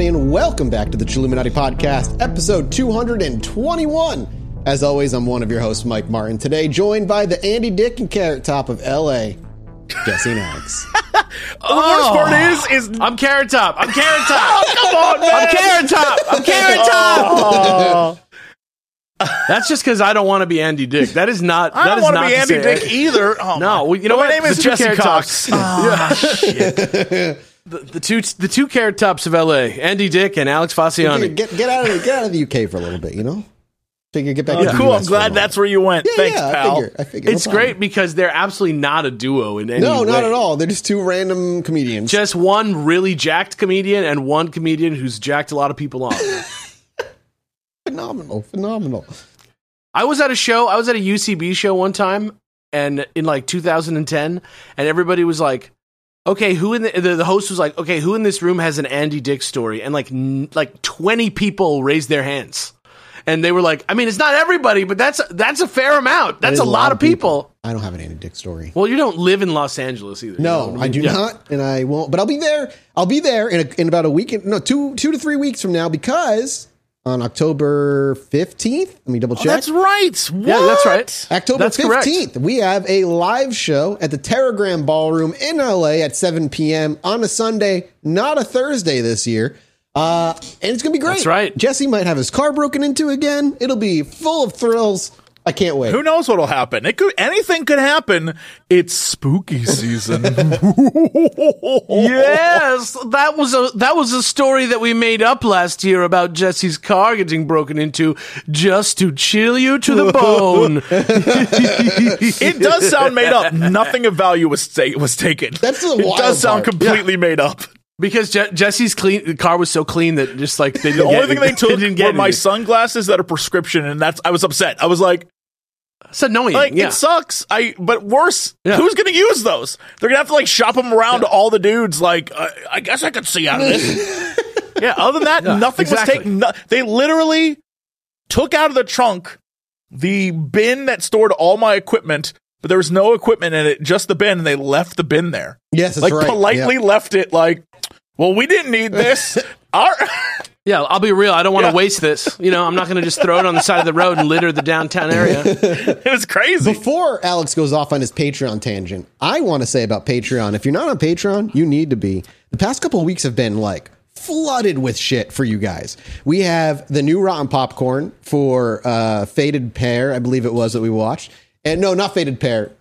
Hello, everybody, and welcome back to the Chilluminati Podcast, episode 221. As always, I'm one of your hosts, Mike Martin. Today, joined by the Andy Dick and Carrot Top of LA, Jesse and Alex. The worst part is, is I'm Carrot Top. I'm Carrot Top. oh, come on, man. I'm Carrot Top. I'm Carrot Top. That's just because I don't want to be Andy Dick. That is not. I that don't want to be Andy say- Dick either. Oh, No, well, you know But what? My name is Jesse Carrot Cox. Tops. Ah, shit. The, the two the two Carrot Tops of L.A. Andy Dick and Alex Faciane. Get, get out of the, get out of the UK for a little bit, you know. Figure get back. Oh, to the cool. US I'm glad that's where you went. Yeah, Thanks, yeah, pal. I figure. I figure. It's great because they're absolutely not a duo in any No, not at all. They're just two random comedians. Just one really jacked comedian and one comedian who's jacked a lot of people off. phenomenal, phenomenal. I was at a show. I was at a UCB show one time, and in like 2010, and everybody was like, "Okay, who in the the, the host was like, okay, who in this room has an Andy Dick story?" And like n- like 20 people raised their hands, and they were like, "I mean, it's not everybody, but that's that's a fair amount. That's is a lot of people." I don't have an Andy Dick story. Well, you don't live in Los Angeles either. you know No, what I do? Yeah. not, and I won't. But I'll be there. I'll be there in, a, in about a week. No, two two to three weeks from now because on October fifteenth. Let me double check. Oh, that's right. What? Yeah, that's right. October That's correct. fifteenth, we have a live show at the Teragram Ballroom in LA at seven p.m. on a Sunday, not a Thursday this year. Uh, and it's gonna be great. That's right. Jesse might have his car broken into again. It'll be full of thrills. I can't wait. Who knows what'll happen? It could anything could happen. It's spooky season. Yes, that was a that was a story that we made up last year about Jesse's car getting broken into just to chill you to the bone. it does sound made up. Nothing of value was ta- was taken. That's the it wild does sound part. completely made up. because Je- Jesse's clean the car was so clean that just like they didn't The only get, thing they took didn't were get my anything. sunglasses that are prescription, and that's I was upset. I was like, It's annoying. like yeah. it sucks. I but worse, Yeah. who's gonna use those? They're gonna have to like shop them around to all the dudes. Like, uh, I guess I could see out of this. yeah. Other than that, nothing exactly. was taken. No, they literally took out of the trunk the bin that stored all my equipment, but there was no equipment in it, just the bin, and they left the bin there. Yes, that's like right. politely Yeah. left it. Like, well, we didn't need this. Our yeah, I'll be real. I don't want to Yeah. waste this. You know, I'm not going to just throw it on the side of the road and litter the downtown area. it was crazy. Before Alex goes off on his Patreon tangent, I want to say about Patreon. If you're not on Patreon, you need to be. The past couple of weeks have been like flooded with shit for you guys. We have the new Rotten Popcorn for uh, Faded Pair, I believe it was that we watched, and no, not Faded Pair.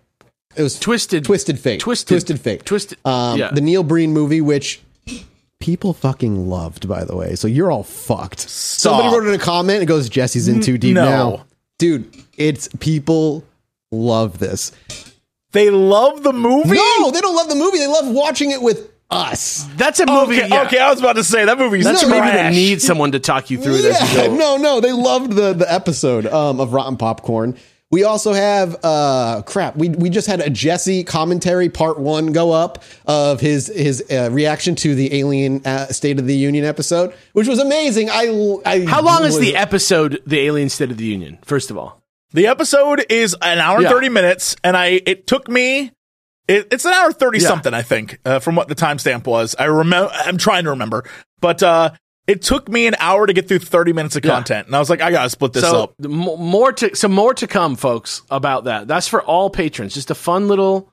It was Twisted, Twisted Fate. Twisted- Twisted Fate. Twisted- Um, yeah. The Neil Breen movie, which people fucking loved, by the way. So you're all fucked. Somebody wrote in a comment and goes, Jesse's in too deep no. now. Dude, it's people love this. they love the movie. No, they don't love the movie. They love watching it with us. That's a movie. Okay, yeah. okay, I was about to say that movie's That's a trash. movie that needs someone to talk you through it as you Yeah, go. no, no, they loved the the episode um, of Rotten Popcorn. We also have uh crap. We we just had a Jesse commentary part one go up of his his uh, reaction to the Alien uh, State of the Union episode, which was amazing. I, I How long is the episode, The Alien State of the Union? First of all, The episode is an hour and Yeah. 30 minutes, and I it took me it, it's an hour 30 Yeah. something, I think, uh, from what the timestamp was. I remember I'm trying to remember. But uh it took me an hour to get through 30 minutes of Yeah. content. And I was like, I gotta split this so up. the mo- more to so more to come, folks, about that. That's for all patrons. Just a fun little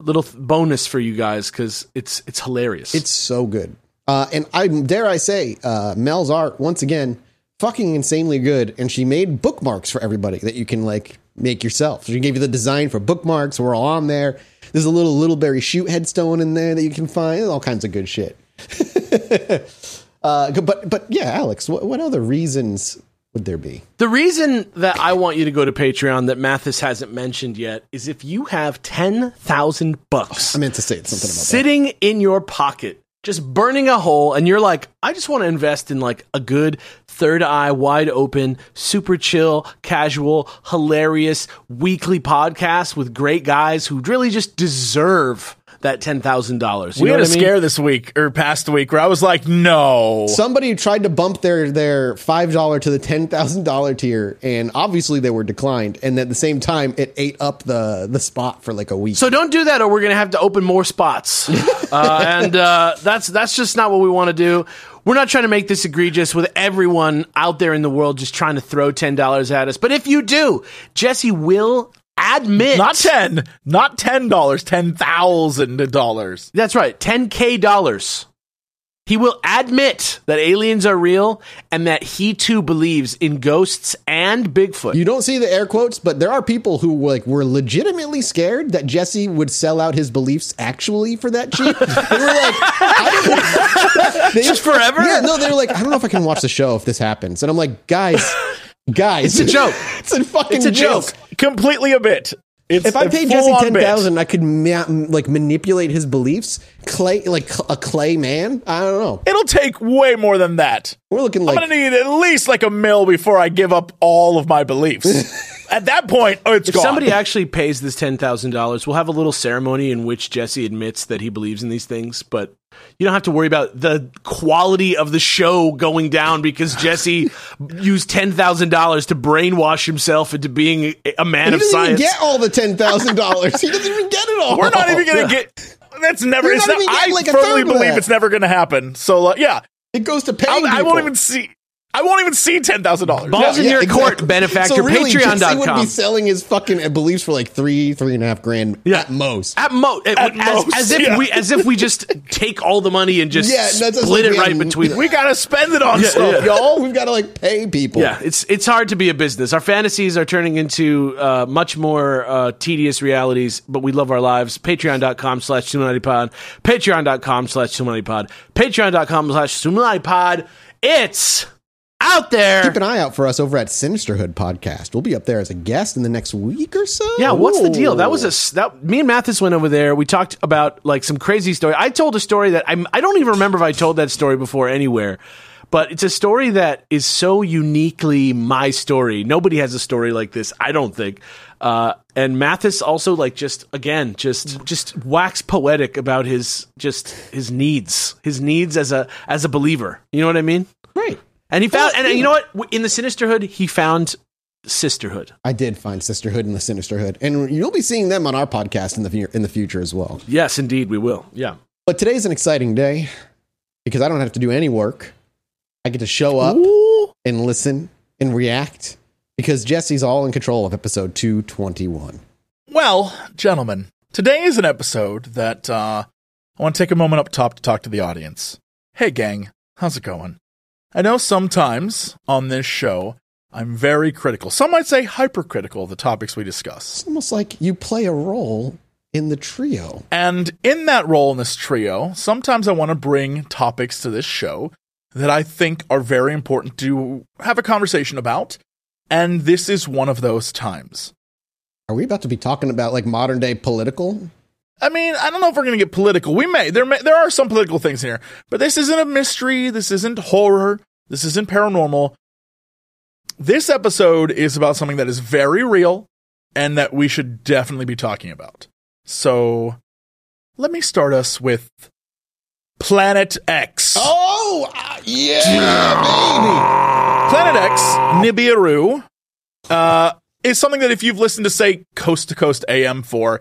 little th- bonus for you guys because it's it's hilarious. It's so good. Uh, and I dare I say, uh, Mel's art once again, fucking insanely good. And she made bookmarks for everybody that you can like make yourself. She gave you the design for bookmarks. We're all on there. There's a little Littleberry shoot headstone in there that you can find. All kinds of good shit. uh, but but yeah, Alex, what, what other reasons would there be? The reason that I want you to go to Patreon that Mathis hasn't mentioned yet is if you have 10,000 bucks I meant to say something about that. sitting in your pocket, just burning a hole, and you're like, I just want to invest in like a good third eye, wide open, super chill, casual, hilarious weekly podcast with great guys who really just deserve that ten thousand dollars. we had a mean? scare this week or past week where I was like, no. Somebody tried to bump their their five dollar to the ten thousand dollar tier, and obviously they were declined. And at the same time, it ate up the the spot for like a week. So don't do that, or we're going to have to open more spots, uh, and uh, that's that's just not what we want to do. We're not trying to make this egregious with everyone out there in the world just trying to throw $10 at us. But if you do, Jesse will admit. Not 10, not $10, $10,000. That's right, 10K dollars. He will admit that aliens are real and that he too believes in ghosts and Bigfoot. You don't see the air quotes, but there are people who like were legitimately scared that Jesse would sell out his beliefs actually for that cheap. they were like, I don't, they, Just forever? Yeah, no, they were like, I don't know if I can watch the show if this happens. And I'm like, guys, guys, It's a joke. it's a fucking It's a joke. Completely a bit. It's If I paid Jesse full-on ten bit. thousand, I could ma- like manipulate his beliefs, clay like a clay man. I don't know. It'll take way more than that. We're looking I'm gonna need at least like a mill before I give up all of my beliefs. At that point, oh, it's If gone. somebody actually pays this $10,000, we'll have a little ceremony in which Jesse admits that he believes in these things, but you don't have to worry about the quality of the show going down because Jesse used $10,000 to brainwash himself into being a- a man he of doesn't science. even get all the ten thousand dollars. He doesn't even get it all. We're not even gonna get. That's never. You're It's not not, I like, a firmly believe it's never gonna happen. So uh, yeah, It goes to pay. I'll, I won't even see. I won't even see ten thousand dollars. Balls in your court, benefactor, So really, Jesse would patreon.com. be selling his fucking beliefs for like three, three and a half grand Yeah. at most. At, mo- At as, most, as if yeah. we as if we just take all the money and just Yeah, split it we right have- between We gotta spend it on stuff, yeah. y'all. We've got to like pay people. Yeah, it's it's hard to be a business. Our fantasies are turning into uh, much more uh, tedious realities, but we love our lives. Patreon.com slash pod. Patreon.com slash pod. Patreon.com slash pod. It's out there. Keep an eye out for us over at Sinisterhood Podcast. We'll be up there as a guest in the next week or so. Yeah, what's the deal? That was a that me and Mathis went over there. We talked about like some crazy story. I told a story that I'm I don't even remember if I told that story before anywhere. But it's a story that is so uniquely my story. Nobody has a story like this, I don't think. Uh, and Mathis also like just again just just wax poetic about his just his needs, his needs as a as a believer. You know what I mean? Great. And he found, and you know what? In the Sinisterhood, he found sisterhood. I did find Sisterhood in the Sinisterhood, and you'll be seeing them on our podcast in the in the future as well. Yes, indeed, we will. Yeah. But today's an exciting day because I don't have to do any work. I get to show up and listen and react because Jesse's all in control of episode 221. Well, gentlemen, today is an episode that uh, I want to take a moment up top to talk to the audience. Hey, gang, how's it going? I know sometimes on this show I'm very critical. Some might say hypercritical of the topics we discuss. It's almost like you play a role in the trio. And in that role in this trio, sometimes I want to bring topics to this show that I think are very important to have a conversation about. And this is one of those times. Are we about to be talking about like modern day political? I mean, I don't know if we're going to get political. We may. There may, there are some political things here, but this isn't a mystery. This isn't horror. This isn't paranormal. This episode is about something that is very real and that we should definitely be talking about. So, let me start us with Planet X. Oh, uh, yeah, Planet X, Nibiru, uh, is something that if you've listened to, say, Coast to Coast AM for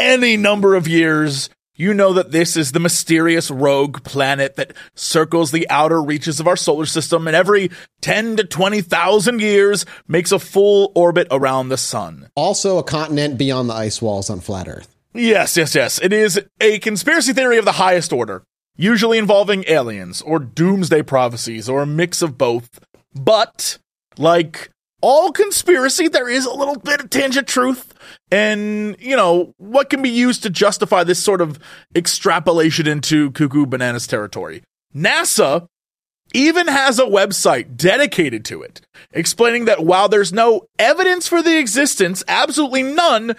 any number of years, you know that this is the mysterious rogue planet that circles the outer reaches of our solar system and every 10 to 20,000 years makes a full orbit around the sun. Also, a continent beyond the ice walls on flat Earth. Yes, yes, yes. It is a conspiracy theory of the highest order, usually involving aliens or doomsday prophecies or a mix of both. But, like all conspiracy, there is a little bit of tinge of truth. And, you know, what can be used to justify this sort of extrapolation into cuckoo bananas territory? NASA even has a website dedicated to it, explaining that while there's no evidence for the existence, absolutely none,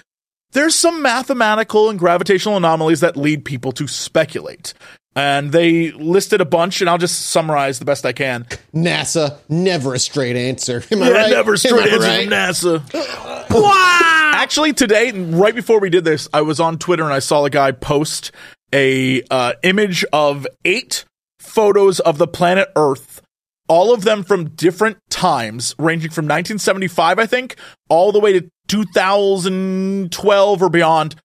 there's some mathematical and gravitational anomalies that lead people to speculate. And they listed a bunch, and I'll just summarize the best I can. NASA, never a straight answer. Am I Yeah, right? never Am straight answer right? from NASA. Actually, today, right before we did this, I was on Twitter and I saw a guy post a uh, image of eight photos of the planet Earth, all of them from different times, ranging from 1975, I think, all the way to 2012 or beyond.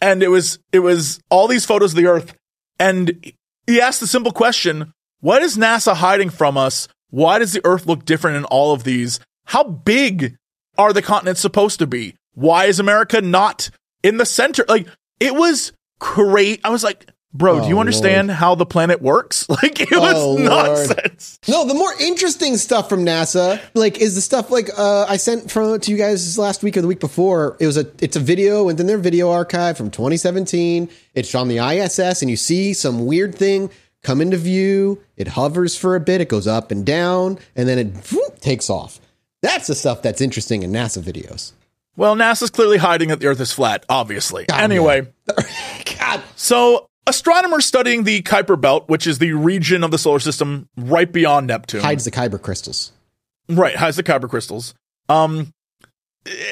And it was it was all these photos of the Earth, and he asked the simple question: What is NASA hiding from us? Why does the Earth look different in all of these? How big are the continents supposed to be? Why is America not in the center? Like, it was great. I was like, bro, do you Oh, understand how the planet works? Like, it was Oh, Lord. nonsense. No, the more interesting stuff from NASA, like, is the stuff like uh, I sent from to you guys last week or the week before. It was a, it's a video and then their video archive from 2017. It's on the ISS, and you see some weird thing come into view. It hovers for a bit, it goes up and down, and then it whoop, takes off. That's the stuff that's interesting in NASA videos. Well, NASA's clearly hiding that the Earth is flat, obviously. anyway, God, so astronomers studying the Kuiper Belt, which is the region of the solar system right beyond Neptune, hides the Kuiper crystals. right, hides the Kuiper crystals. Um,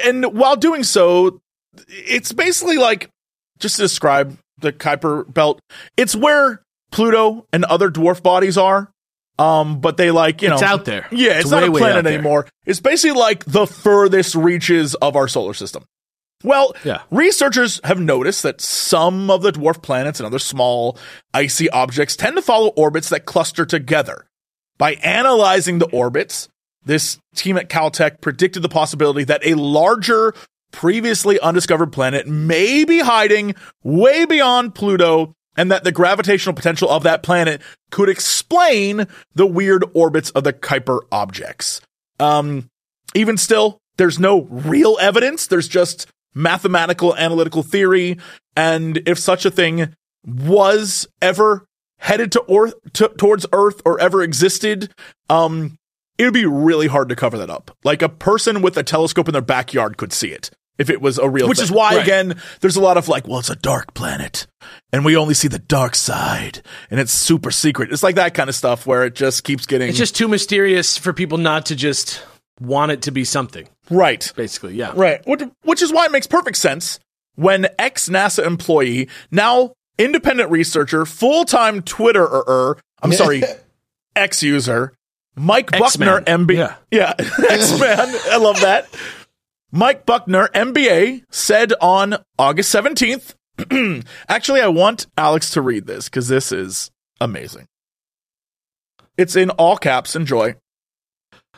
and while doing so, it's basically like just to describe the Kuiper Belt. It's where Pluto and other dwarf bodies are. Um, but they like you know It's out there. Yeah, it's, It's not a planet anymore. It's basically like the furthest reaches of our solar system. Well, Yeah. researchers have noticed that some of the dwarf planets and other small icy objects tend to follow orbits that cluster together. By analyzing the orbits, this team at Caltech predicted the possibility that a larger, previously undiscovered planet may be hiding way beyond Pluto and that the gravitational potential of that planet could explain the weird orbits of the Kuiper objects. Um, even still, there's no real evidence. There's just mathematical analytical theory. And if such a thing was ever headed to Earth, to, towards Earth or ever existed, um, it would be really hard to cover that up. Like a person with a telescope in their backyard could see it if it was a real Which thing. is why, Right. again, there's a lot of like, well, it's a dark planet and we only see the dark side and it's super secret. It's like that kind of stuff where it just keeps getting It's just too mysterious for people not to just want it to be something. Right. Basically, yeah. Right. Which, which is why it makes perfect sense when ex NASA employee, now independent researcher, full time Twitterer, I'm sorry, ex user, Mike Buckner, X-Man. MBA. Yeah. Yeah. X Man. I love that. Mike Buckner, MBA, said on August 17th. Actually, I want Alex to read this because this is amazing. It's in all caps. Enjoy.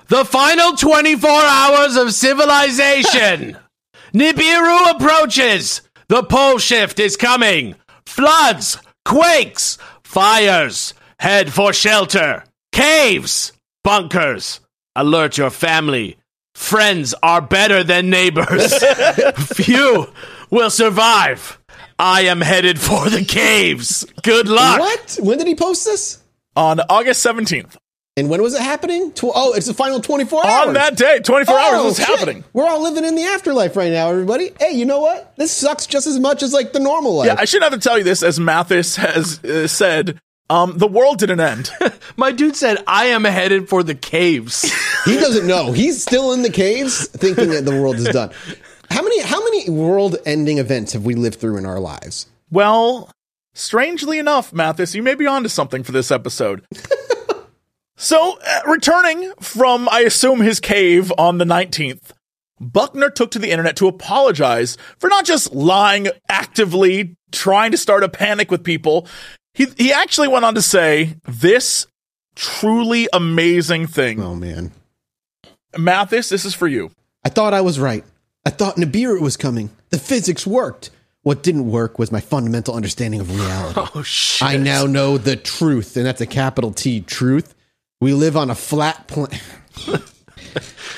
The final 24 hours of civilization. Nibiru approaches. The pole shift is coming. Floods, quakes, fires. Head for shelter. Caves, bunkers. Alert your family. Friends are better than neighbors. Few will survive. I am headed for the caves. Good luck. What? When did he post this? On August 17th. And when was it happening? Tw- oh, it's the final 24 hours. On that day, 24 Oh, hours, what's shit. happening? We're all living in the afterlife right now, everybody. Hey, you know what? This sucks just as much as like the normal life. Yeah, I shouldn't have to tell you this, as Mathis has uh, said. Um, the world didn't end. My dude said, I am headed for the caves. he doesn't know. He's still in the caves thinking that the world is done. How many how many world-ending events have we lived through in our lives? well, strangely enough, Mathis, you may be onto something for this episode. so, uh, returning from, I assume, his cave on the 19th, Buckner took to the internet to apologize for not just lying actively, trying to start a panic with people. He, he actually went on to say this truly amazing thing. Oh man. Mathis, this is for you. I thought I was right. I thought Nibiru was coming. The physics worked. What didn't work was my fundamental understanding of reality. oh, shit. I now know the truth, and that's a capital T truth. We live on a flat plane.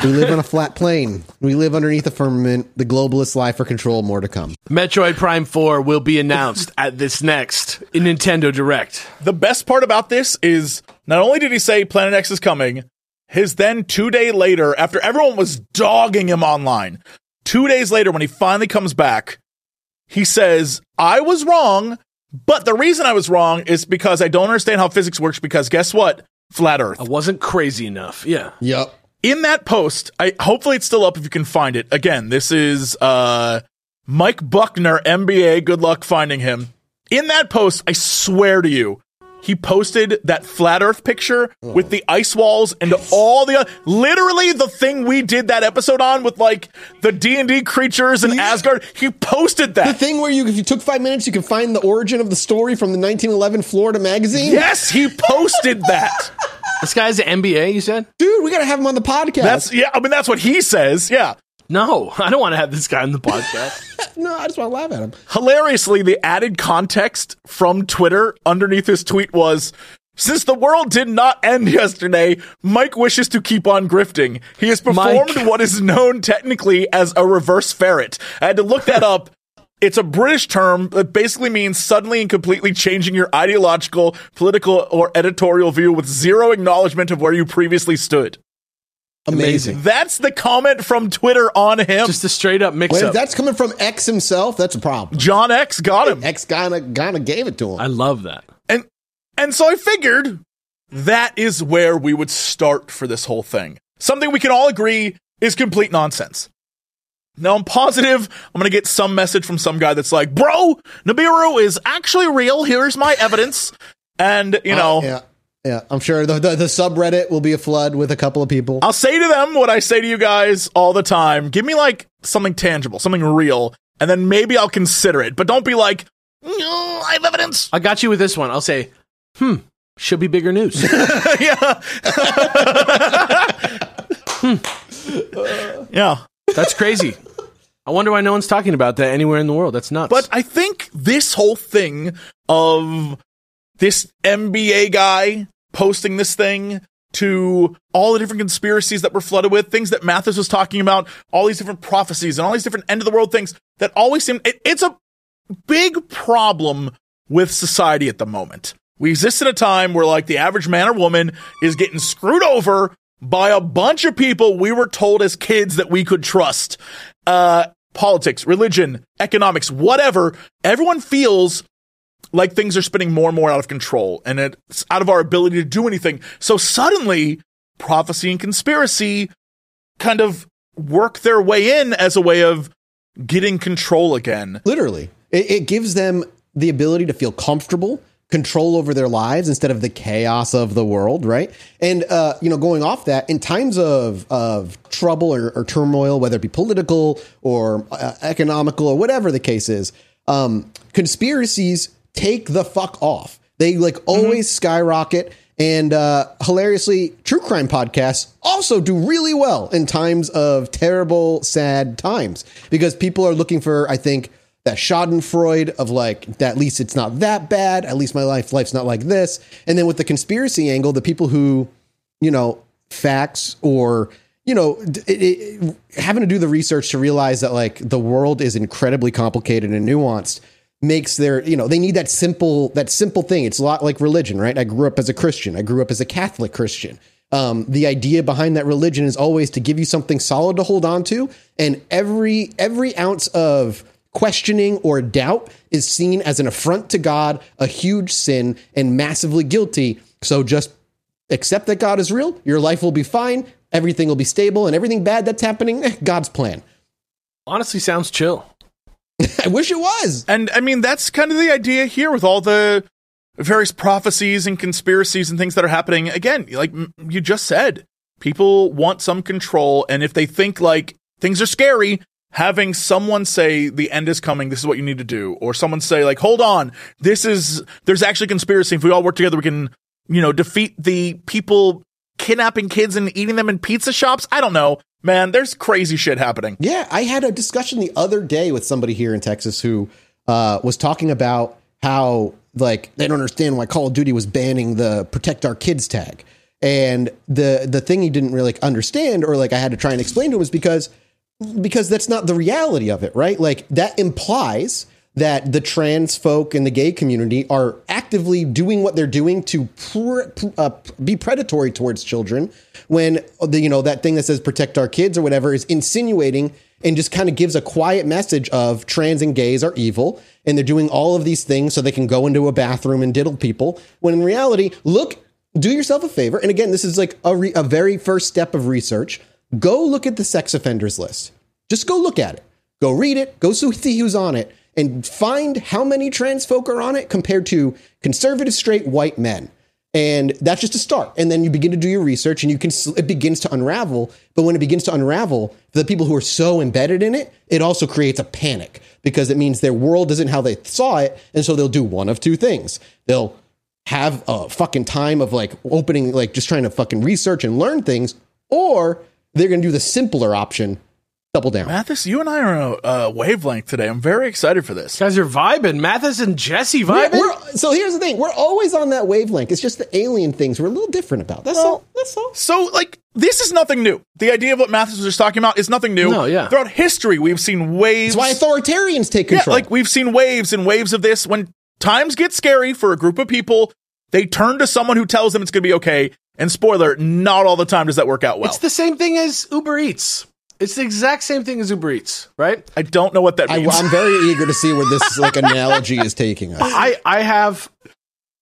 we live on a flat plane. We live underneath the firmament. The globalists lie for control. More to come. Metroid Prime 4 will be announced at this next in Nintendo Direct. The best part about this is not only did he say Planet X is coming, his then two day later, after everyone was dogging him online, two days later, when he finally comes back, he says, I was wrong, but the reason I was wrong is because I don't understand how physics works because guess what? Flat Earth. I wasn't crazy enough. Yeah. Yep. in that post, I hopefully it's still up if you can find it. Again, this is uh Mike Buckner, MBA. Good luck finding him. In that post, I swear to you, he posted that flat Earth picture with the ice walls and all the literally the thing we did that episode on with like the D and D creatures and Yeah. Asgard. He posted that The thing where you, if you took five minutes, you can find the origin of the story from the 1911 Florida magazine. Yes, he posted that. This guy's an MBA, you said? Dude, we got to have him on the podcast. That's yeah. I mean, that's what he says. Yeah. No, I don't want to have this guy on the podcast. no, I just want to laugh at him. Hilariously, the added context from Twitter underneath his tweet was Since the world did not end yesterday, Mike wishes to keep on grifting. He has performed Mike. what is known technically as a reverse ferret. I had to look that up. It's a British term that basically means suddenly and completely changing your ideological, political, or editorial view with zero acknowledgement of where you previously stood. Amazing. That's the comment from Twitter on him. Just a straight up mix Well, if up. that's coming from X himself, that's a problem. John X got him. X kinda, kinda gave it to him. I love that. And and so I figured that is where we would start for this whole thing. Something we can all agree is complete nonsense. Now I'm positive I'm gonna get some message from some guy that's like, bro, Nibiru is actually real. Here's my evidence. And you know, Uh, yeah, yeah. I'm sure the, the the subreddit will be a flood with a couple of people. I'll say to them what I say to you guys all the time. Give me like something tangible, something real, and then maybe I'll consider it. But don't be like, "No, I have evidence. I got you with this one. I'll say, hmm, should be bigger news. yeah. yeah. That's crazy. I wonder why no one's talking about that anywhere in the world. That's nuts. But I think this whole thing of this MBA guy posting this thing to all the different conspiracies that we're flooded with, things that Mathis was talking about, all these different prophecies and all these different end of the world things that always seem, it, it's a big problem with society at the moment. We exist in a time where like the average man or woman is getting screwed over by a bunch of people we were told as kids that we could trust. Uh, politics, religion, economics, whatever. Everyone feels like things are spinning more and more out of control and it's out of our ability to do anything. So suddenly prophecy and conspiracy kind of work their way in as a way of getting control again. Literally, it, it gives them the ability to feel comfortable, control over their lives instead of the chaos of the world, right? And uh, you know, going off that, in times of of trouble or, or turmoil, whether it be political or uh, economical or whatever the case is, um, conspiracies take the fuck off. They like always skyrocket. And uh, hilariously, true crime podcasts also do really well in times of terrible, sad times because people are looking for, I think, that Schadenfreude of like, at least it's not that bad. At least my life, life's not like this. And then with the conspiracy angle, the people who, you know, facts or you know, it, it, having to do the research to realize that like the world is incredibly complicated and nuanced makes their you know they need that simple that simple thing. It's a lot like religion right? I grew up as a christian. I grew up as a catholic christian. Um, the idea behind that religion is always to give you something solid to hold on to and every every ounce of questioning or doubt is seen as an affront to god a huge sin and massively guilty. So just accept that god is real. Your life will be fine. Everything will be stable and everything bad that's happening eh, god's plan. Honestly sounds chill. i wish it was And I mean, that's kind of the idea here with all the various prophecies and conspiracies and things that are happening. Again, like you just said, people want some control. And if they think like things are scary, having someone say the end is coming, this is what you need to do, or someone say like, hold on, this is, there's actually conspiracy. If we all work together, we can, you know, defeat the people kidnapping kids and eating them in pizza shops. I don't know, man. There's crazy shit happening. Yeah, I had a discussion the other day with somebody here in Texas who uh, was talking about how like they don't understand why Call of Duty was banning the protect our kids tag. And the the thing he didn't really understand or like I had to try and explain to him was because because that's not the reality of it, right? Like that implies that the trans folk and the gay community are actively doing what they're doing to uh, be predatory towards children when the you know that thing that says protect our kids or whatever is insinuating and just kind of gives a quiet message of trans and gays are evil and they're doing all of these things so they can go into a bathroom and diddle people when in reality look do yourself a favor and again this is like a, re- a very first step of research go look at the sex offenders list. Just go look at it. Go read it. Go see who's on it and find how many trans folk are on it compared to conservative straight white men. And that's just a start. And then you begin to do your research and you can it begins to unravel. But when it begins to unravel, for the people who are so embedded in it, it also creates a panic because it means their world isn't how they saw it. And so they'll do one of two things. They'll have a fucking time of like opening, like just trying to fucking research and learn things, or they're going to do the simpler option, double down. Mathis, you and I are on a uh, wavelength today. I'm very excited for this. guys are vibing. Mathis and Jesse vibing. We're- so here's the thing: we're always on that wavelength. It's just the alien things we're a little different about. That's all. That's all. So, like, this is nothing new. The idea of what Mathis was just talking about is nothing new. No, yeah. Throughout history, we've seen waves. That's why authoritarians take yeah, control. like we've seen waves and waves of this. When times get scary for a group of people, they turn to someone who tells them it's going to be okay. And spoiler, not all the time does that work out well. it's the same thing as Uber Eats. It's the exact same thing as Uber Eats, right? I don't know what that means. I'm very eager to see where this like analogy is taking us. I I have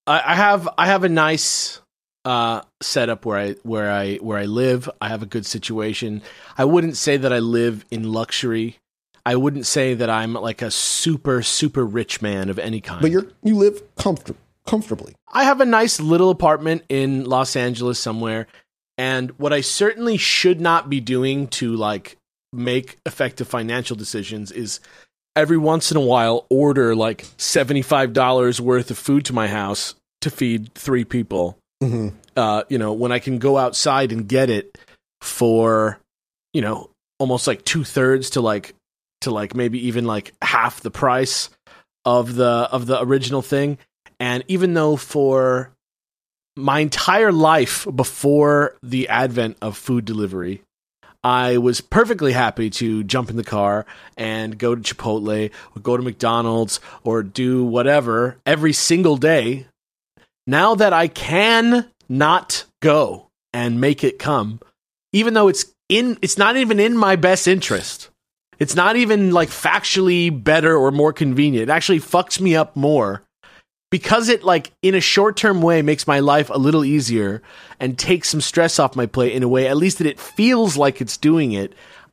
I I have I have a nice uh setup where I where I where I live. I have a good situation. I wouldn't say that I live in luxury. I wouldn't say that I'm like a super super rich man of any kind. But you're you live comfort comfortably. I have a nice little apartment in Los Angeles somewhere, and what I certainly should not be doing to like make effective financial decisions is every once in a while order like $75 worth of food to my house to feed three people. Mhm. Uh, you know, when I can go outside and get it for, you know, almost like two thirds to like to like maybe even like half the price of the of the original thing. And even though for my entire life before the advent of food delivery, I was perfectly happy to jump in the car and go to Chipotle or go to McDonald's or do whatever every single day. Now that I can not go and make it come, even though it's in it's not even in my best interest. It's not even like factually better or more convenient. It actually fucks me up more because it like in a short-term way makes my life a little easier and takes some stress off my plate in a way at least that it feels like it's doing it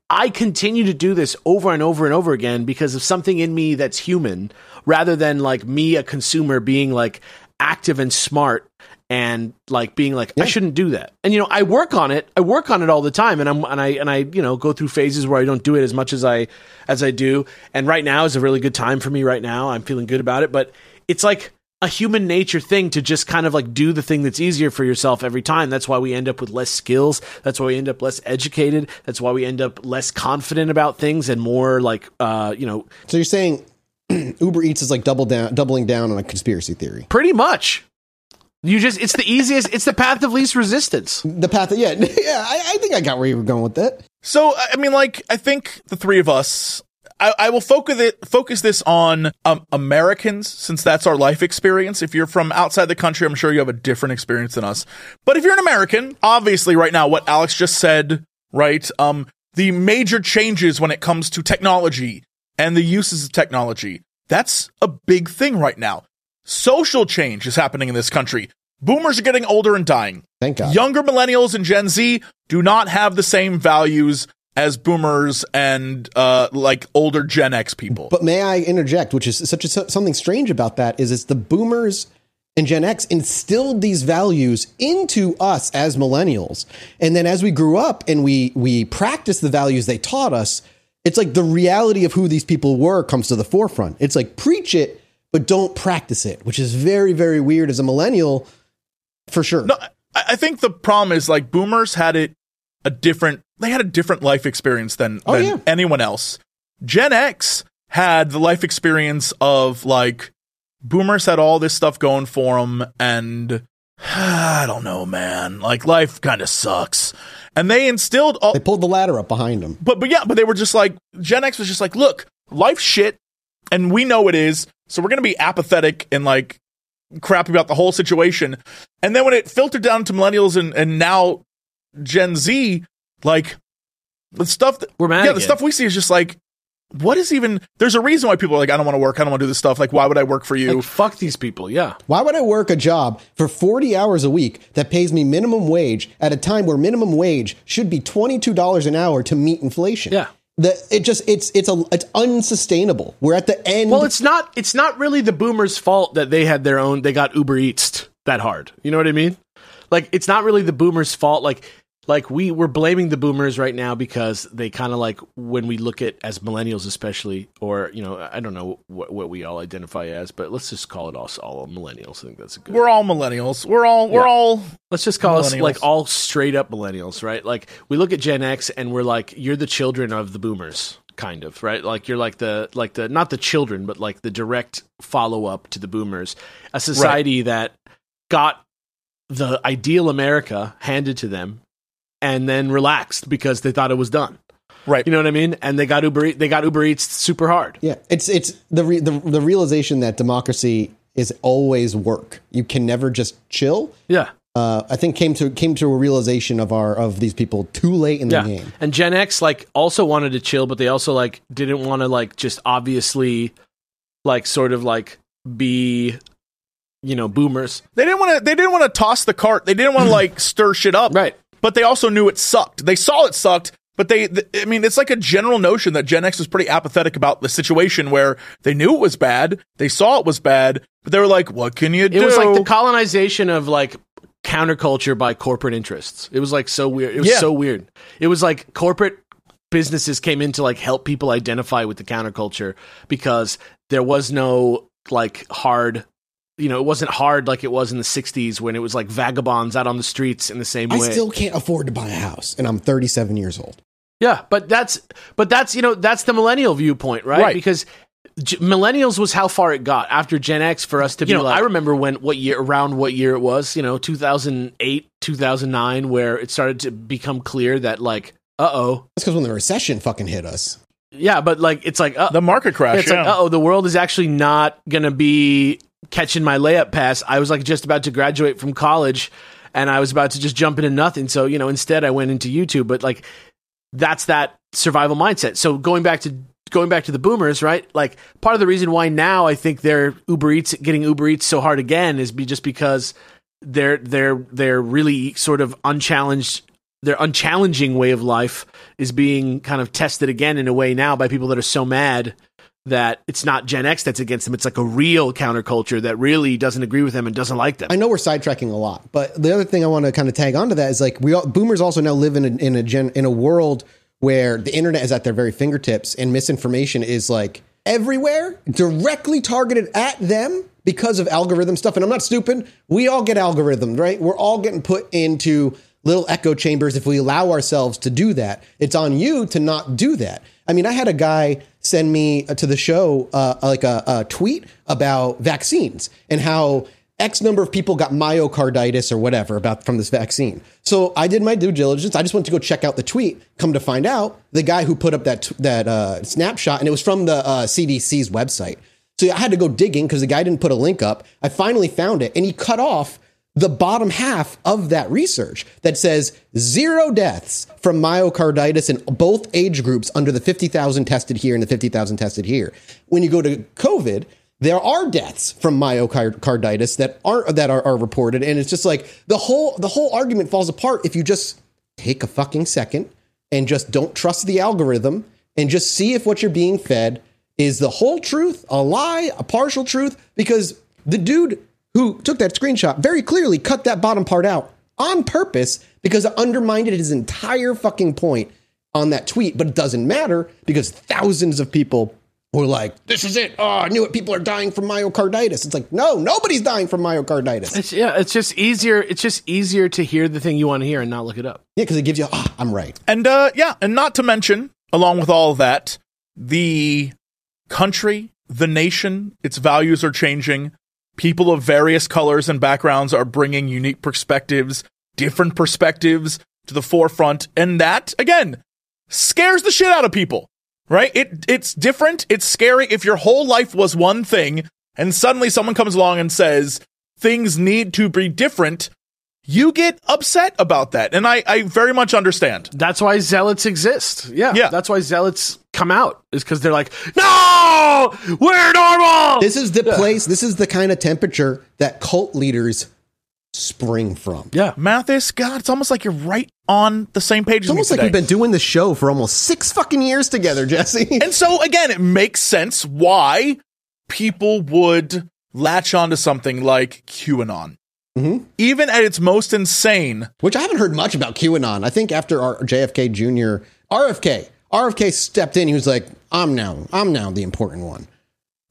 i continue to do this over and over and over again because of something in me that's human rather than like me a consumer being like active and smart and like being like I shouldn't do that. And you know, I work on it. I work on it all the time and I'm and I and I, you know, go through phases where I don't do it as much as I as I do. And right now is a really good time for me right now. I'm feeling good about it, but it's like a human nature thing to just kind of like do the thing that's easier for yourself every time. That's why we end up with less skills. That's why we end up less educated. That's why we end up less confident about things and more like uh, you know, So you're saying Uber Eats is like double down, doubling down on a conspiracy theory. pretty much. You just it's the easiest, it's the path of least resistance. The path, that, yeah, yeah. I, I think I got where you were going with that. So, I mean, like, I think the three of us, I, I will focus it, focus this on um, Americans, since that's our life experience. If you're from outside the country, I'm sure you have a different experience than us. But if you're an American, obviously, right now, what Alex just said, right? Um, the major changes when it comes to technology and the uses of technology, that's a big thing right now. Social change is happening in this country. Boomers are getting older and dying. Thank God. Younger millennials and Gen Z do not have the same values as boomers and uh, like older Gen X people. But may I interject, which is such a, something strange about that is it's the boomers and Gen X instilled these values into us as millennials. And then as we grew up and we we practiced the values they taught us, it's like the reality of who these people were comes to the forefront. It's like preach it, but don't practice it, which is very, very weird as a millennial, for sure. no, I, I think the problem is like boomers had it a different. They had a different life experience than, Oh, than yeah. anyone else. Gen X had the life experience of like boomers had all this stuff going for them, and I don't know, man. Like life kind of sucks, and they instilled all. They pulled the ladder up behind them. but but yeah, but they were just like Gen X was just like, look, life's shit, and we know it is, so we're gonna be apathetic and like crappy about the whole situation. And then when it filtered down to millennials and and now Gen Z, like the stuff that We're mad yeah, the again. stuff we see is just like. What is even? There's a reason why people are like, I don't want to work. I don't want to do this stuff. Like, why would I work for you? Like, fuck these people, yeah. Why would I work a job for 40 hours a week that pays me minimum wage at a time where minimum wage should be $22 an hour to meet inflation? Yeah. the it just it's it's a it's unsustainable. We're at the end. Well, it's not it's not really the boomers' fault that they had their own they got Uber Eats that hard. You know what I mean? Like it's not really the boomers' fault. Like like we we're blaming the boomers right now because they kind of like when we look at as millennials especially or you know I don't know what, what we all identify as but let's just call it all, all millennials. I think that's a good We're all millennials. We're all we're Yeah. all let's just call us like all straight up millennials right? Like we look at Gen X and we're like you're the children of the boomers kind of right? Like you're like the like the not the children but like the direct follow up to the boomers. A society that got the ideal America handed to them and then relaxed because they thought it was done. right. You know what I mean? And they got Uber they got Uber Eats super hard. yeah, it's it's the re, the the realization that democracy is always work. You can never just chill. Yeah. Uh, I think came to came to a realization of our of these people too late in the Yeah. game. And Gen X like also wanted to chill, but they also like didn't want to like just obviously like sort of like be you know boomers. They didn't want to. They didn't want to toss the cart. They didn't want to like stir shit up. Right. But they also knew it sucked. They saw it sucked. But they, th- I mean, it's like a general notion that Gen X was pretty apathetic about the situation where they knew it was bad, they saw it was bad, but they were like, "What can you do?" It was like the colonization of like counterculture by corporate interests. It was like so weird. It was Yeah. so weird. It was like corporate businesses came in to like help people identify with the counterculture because there was no like hard you know, it wasn't hard like it was in the 60s when it was like vagabonds out on the streets in the same I way. I still can't afford to buy a house, and I'm 37 years old. Yeah, but that's but that's you know that's the millennial viewpoint, right? Right. Because G- millennials was how far it got after Gen X for us to You be know, like. I I remember when what year around what year it was, you know, two thousand eight, two thousand nine, where it started to become clear that like, uh oh, That's because when the recession fucking hit us. yeah, but like it's like uh, the market crash. it's yeah. like uh oh, the world is actually not gonna be catching my layup pass. I was like just about to graduate from college, and I was about to just jump into nothing. So you know, instead I went into YouTube. But like that's that survival mindset. So going back to going back to the boomers, right? Like part of the reason why now I think they're Uber Eats getting Uber Eats so hard again is be just because they're they're they're really sort of unchallenged their unchallenging way of life is being kind of tested again in a way now by people that are so mad that it's not Gen X that's against them. It's like a real counterculture that really doesn't agree with them and doesn't like them. I know we're sidetracking a lot, but the other thing I want to kind of tag onto that is like we all, boomers also now live in a, in a gen, in a world where the internet is at their very fingertips and misinformation is like everywhere, directly targeted at them because of algorithm stuff. And I'm not stupid. We all get algorithms, right? We're all getting put into little echo chambers if we allow ourselves to do that. It's on you to not do that. I mean, I had a guy send me uh, to the show uh, like a, a tweet about vaccines and how X number of people got myocarditis or whatever about from this vaccine. So I did my due diligence. I just went to go check out the tweet. Come to find out, the guy who put up that that uh, snapshot and it was from the uh, CDC's website. So I had to go digging because the guy didn't put a link up. I finally found it, and he cut off the bottom half of that research that says zero deaths from myocarditis in both age groups under the 50,000 tested here and the 50,000 tested here. When you go to COVID, there are deaths from myocarditis that aren't that are, are reported, and it's just like the whole the whole argument falls apart if you just take a fucking second and just don't trust the algorithm and just see if what you're being fed is the whole truth, a lie, a partial truth, because the dude who took that screenshot very clearly cut that bottom part out on purpose because it undermined his entire fucking point on that tweet. But it doesn't matter because thousands of people were like, this is it. Oh, I knew it. People are dying from myocarditis. It's like, no, nobody's dying from myocarditis. It's, yeah, it's just easier. It's just easier to hear the thing you want to hear and not look it up. Yeah, because it gives you, ah, I'm right. And uh, yeah, and not to mention, along with all of that, the country, the nation, its values are changing. People of various colors and backgrounds are bringing unique perspectives, different perspectives to the forefront, and that again scares the shit out of people. Right? It it's different. It's scary if your whole life was one thing and suddenly someone comes along and says things need to be different. You get upset about that. And I, I very much understand. That's why zealots exist. Yeah, Yeah. That's why zealots come out is because they're like, no, we're normal. This is the place, this is the kind of temperature that cult leaders spring from? Yeah. Mathis, God, it's almost like you're right on the same page It's as me almost like we've been doing the show for almost six fucking years together, Jesse. And so again, it makes sense why people would latch onto something like QAnon. Mhm. Even at its most insane, Which I haven't heard much about QAnon. I think after our JFK Jr. RFK, RFK stepped in. He was like, "I'm now, I'm now the important one."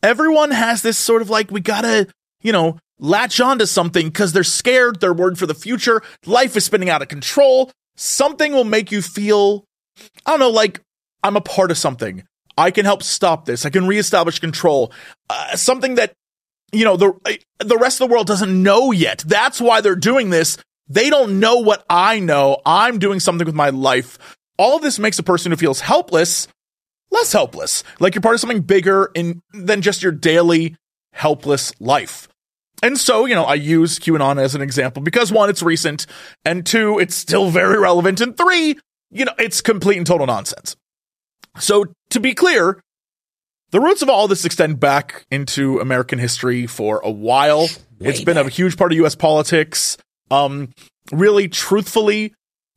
everyone has this sort of like, we gotta, you know, latch onto something because they're scared, they're worried for the future, life is spinning out of control. Something will make you feel, I don't know, like I'm a part of something. I can help stop this. I can reestablish control. Uh, something that, you know, the the rest of the world doesn't know yet. That's why they're doing this. They don't know what I know. I'm doing something with my life. All of this makes a person who feels helpless less helpless. Like you're part of something bigger in than just your daily helpless life. And so, you know, I use QAnon as an example because one, it's recent, and two, it's still very relevant, and three, you know, it's complete and total nonsense. So, to be clear, the roots of all this extend back into American history for a while. it's been a huge part of US politics. Um, really, truthfully,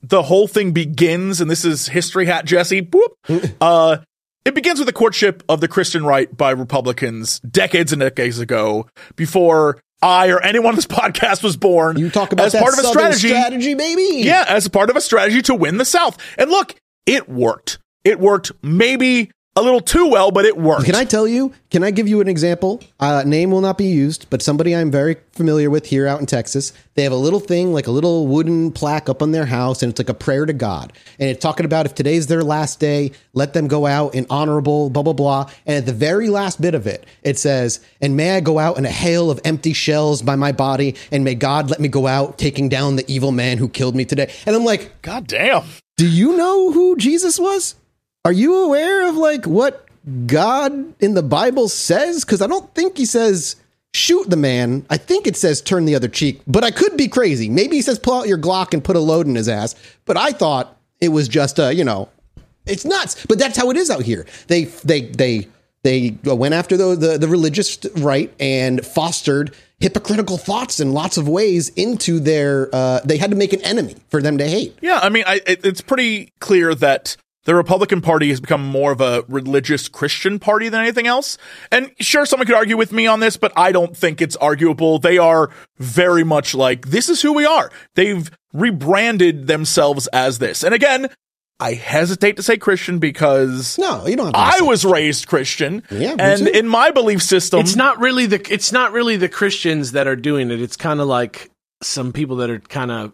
the whole thing begins, and this is history hat Jesse. Boop. uh, it begins with the courtship of the Christian right by Republicans decades and decades ago, before I or anyone on this podcast was born. You talk about as part of a strategy. strategy, baby. Yeah, as part of a strategy to win the South. And look, it worked. It worked maybe a little too well, but it worked. Can I tell you? Can I give you an example? Uh, name will not be used, but somebody I'm very familiar with here out in Texas. They have a little thing, like a little wooden plaque up on their house, and it's like a prayer to God. And it's talking about if today's their last day, let them go out in honorable, blah, blah, blah. And at the very last bit of it, it says, And may I go out in a hail of empty shells by my body, and may God let me go out taking down the evil man who killed me today. And I'm like, God damn. do you know who Jesus was? Are you aware of like what God in the Bible says? Because I don't think he says shoot the man. I think it says turn the other cheek, but I could be crazy. Maybe he says pull out your Glock and put a load in his ass. But I thought it was just a you know, it's nuts. But that's how it is out here. They they they they went after the the, the religious right and fostered hypocritical thoughts in lots of ways into their. Uh, they had to make an enemy for them to hate. Yeah, I mean, I, it, it's pretty clear that the Republican Party has become more of a religious Christian party than anything else. And sure, someone could argue with me on this, but I don't think it's arguable. They are very much like, this is who we are. They've rebranded themselves as this. And again, I hesitate to say Christian because No, you don't. Have to I say- was raised Christian. Yeah, and too. in my belief system, It's not really the it's not really the Christians that are doing it. It's kind of like some people that are kind of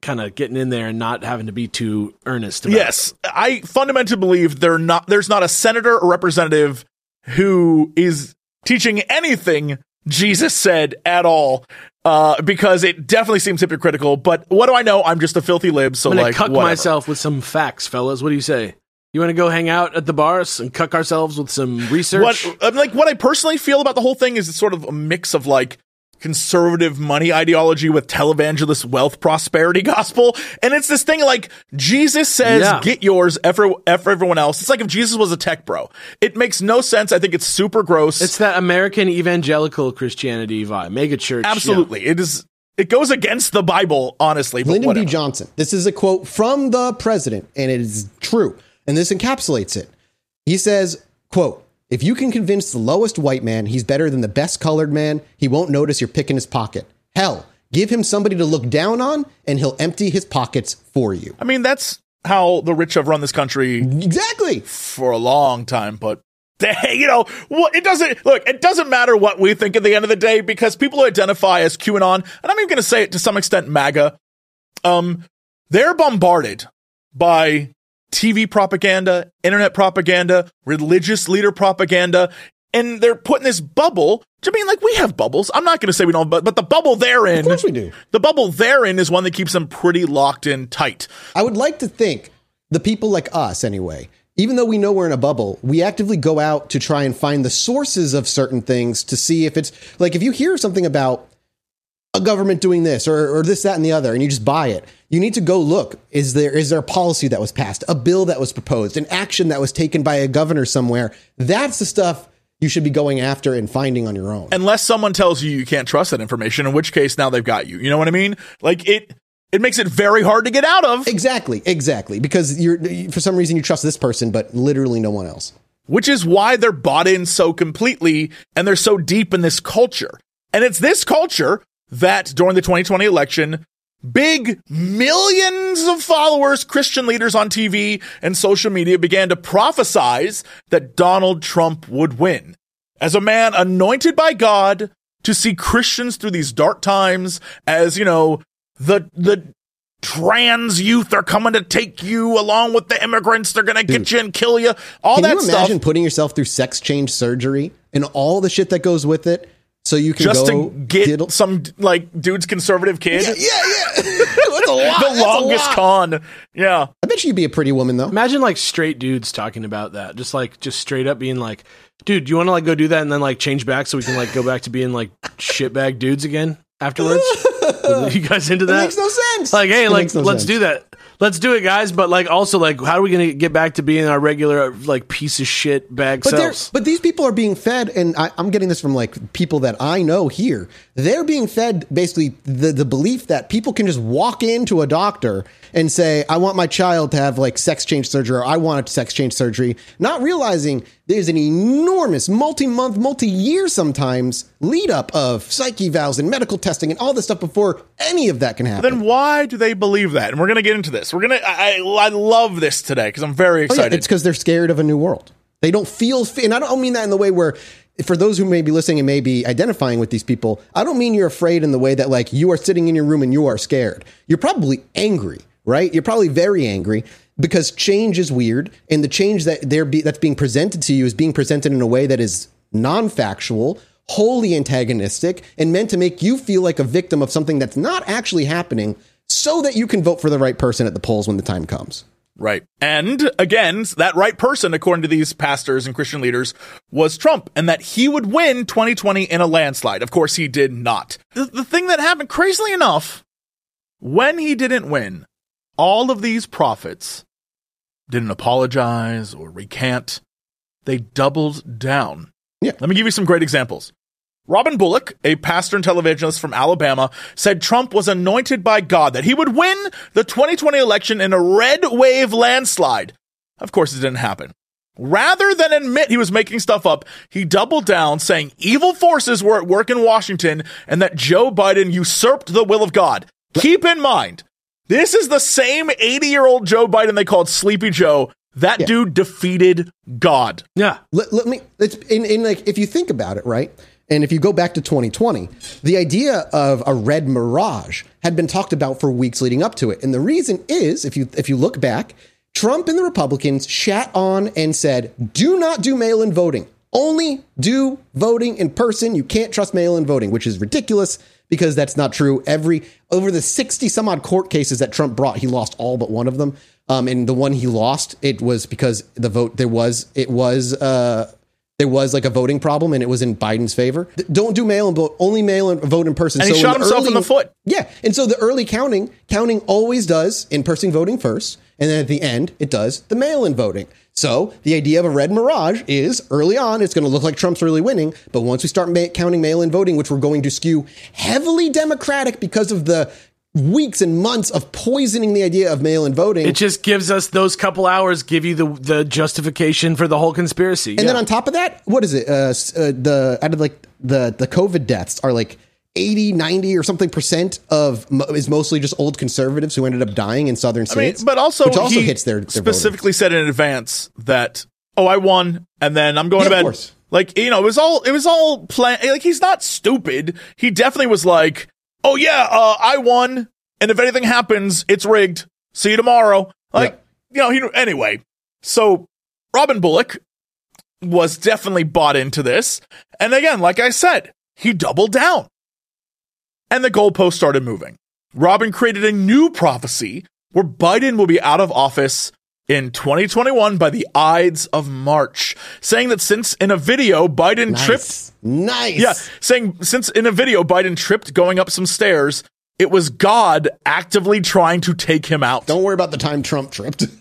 kind of getting in there and not having to be too earnest about Yes, I fundamentally believe there not there's not a senator or representative who is teaching anything Jesus said at all, uh, because it definitely seems hypocritical. But what do I know? I'm just a filthy lib, so I'm like cuck whatever. myself with some facts, fellas. What do you say? You want to go hang out at the bars and cuck ourselves with some research? What like, what I personally feel about the whole thing is it's sort of a mix of like conservative money ideology with televangelist wealth prosperity gospel, and it's this thing like Jesus says, Yeah. "Get yours, F for F everyone else." It's like if Jesus was a tech bro. It makes no sense. I think it's super gross. It's that American evangelical Christianity vibe, mega church. yeah. Absolutely, it is. It goes against the Bible, honestly. But Lyndon whatever. B. Johnson. This is a quote from the president, and it is true. And this encapsulates it. He says, quote, if you can convince the lowest white man he's better than the best colored man, he won't notice you're picking his pocket. Hell, give him somebody to look down on, and he'll empty his pockets for you. I mean, that's how the rich have run this country Exactly. for a long time, but they, you know, what it doesn't look, it doesn't matter what we think at the end of the day because people who identify as QAnon, and I'm even going to say it to some extent MAGA, um, they're bombarded by TV propaganda, internet propaganda, religious leader propaganda, and they're putting this bubble. I mean, like we have bubbles. I'm not going to say we don't, but but the bubble they're in, Of course we do. the bubble they're in is one that keeps them pretty locked in tight. I would like to think the people like us, anyway, even though we know we're in a bubble, we actively go out to try and find the sources of certain things to see if it's like if you hear something about a government doing this or, or this, that, and the other, and you just buy it, you need to go look. Is there is there a policy that was passed, a bill that was proposed, an action that was taken by a governor somewhere? That's the stuff you should be going after and finding on your own. unless someone tells you you can't trust that information, in which case now they've got you. You know what I mean? Like it, it makes it very hard to get out of. exactly, exactly. Because you're for some reason you trust this person, but literally no one else. which is why they're bought in so completely and they're so deep in this culture. And it's this culture that during the 2020 election, big millions of followers, Christian leaders on TV and social media began to prophesize that Donald Trump would win as a man anointed by God to see Christians through these dark times as, you know, the, the, Trans youth are coming to take you along with the immigrants. They're going to get you and kill you. All Can that you imagine stuff. putting yourself through sex change surgery and all the shit that goes with it, so you can just go to get diddle- some like dude's conservative kid. Yeah, yeah. That's a lot. the That's a longest lot. con. Yeah. I bet you'd be a pretty woman though. Imagine like straight dudes talking about that, just like just straight up being like, "Dude, do you want to like go do that and then like change back so we can like go back to being like shitbag dudes again afterwards?" you guys into That that? makes no sense. like, hey, It like no let's sense. do that. Let's do it, guys. But like, also, like, how are we gonna get back to being our regular like piece of shit bag But selves? but these people are being fed, and I, I'm getting this from like people that I know here. They're being fed basically the the belief that people can just walk into a doctor and say, "I want my child to have like sex change surgery," or "I want sex change surgery," not realizing there's an enormous multi month, multi year sometimes lead up of psyche evals and medical testing and all this stuff before any of that can happen. Then why do they believe that? And we're gonna get into this. We're gonna. I, I, I love this today because I'm very Oh, yeah, excited. it's because they're scared of a new world. They don't feel, and I don't mean that in the way where, for those who may be listening and may be identifying with these people, I don't mean you're afraid in the way that like you are sitting in your room and you are scared. You're probably angry, right? You're probably very angry because change is weird, and the change that they're be, that's being presented to you is being presented in a way that is non-factual. Wholly antagonistic and meant to make you feel like a victim of something that's not actually happening so that you can vote for the right person at the polls when the time comes. Right. And again, that right person, according to these pastors and Christian leaders, was Trump, and that he would win 2020 in a landslide. Of course, he did not. The, the thing that happened, crazily enough, when he didn't win, all of these prophets didn't apologize or recant. They doubled down. Yeah. Let me give you some great examples. Robin Bullock, a pastor and televangelist from Alabama, said Trump was anointed by God, that he would win the 2020 election in a red wave landslide. Of course, it didn't happen. Rather than admit he was making stuff up, he doubled down, saying evil forces were at work in Washington and that Joe Biden usurped the will of God. Keep in mind, this is the same 80 year old Joe Biden they called Sleepy Joe. That Yeah. dude defeated God. yeah, let, let me it's in, in like if you think about it right and if you go back to 2020 the idea of a red mirage had been talked about for weeks leading up to it and the reason is if you if you look back trump and the republicans shat on and said do not do mail-in voting only do voting in person you can't trust mail-in voting which is ridiculous because that's not true every over the 60 some odd court cases that trump brought he lost all but one of them um, and the one he lost it was because the vote there was it was uh, there was like a voting problem and it was in Biden's favor. Don't do mail and vote, only mail and vote in person. And he in shot the himself in the foot. Yeah. And so the early counting, counting always does in person voting first. And then at the end, it does the mail in voting. So the idea of a red mirage is early on, it's going to look like Trump's really winning. But once we start ma- counting mail in voting, which we're going to skew heavily Democratic because of the weeks and months of poisoning the idea of mail in voting. it just gives us those couple hours, give you the the justification for the whole conspiracy. And then on top of that, what is it? Uh, uh, the out of like the the COVID deaths are like 80, 90 or something percent of is mostly just old conservatives who ended up dying in southern I mean, states. but also, which also he hits their, their specifically said in advance that oh, I won, and then I'm going Yeah, to of bed. course. Like you know, it was all it was all plan. Like he's not stupid. He definitely was like, oh yeah, uh, I won, and if anything happens, it's rigged. See you tomorrow. Like you know, he anyway. So Robin Bullock was definitely bought into this, and again, like I said, he doubled down, and the goalpost started moving. Robin created a new prophecy where Biden will be out of office in 2021 by the Ides of March, saying that since in a video Biden Nice. tripped, Nice. yeah, saying since in a video Biden tripped going up some stairs, it was God actively trying to take him out. Don't worry about the time Trump tripped.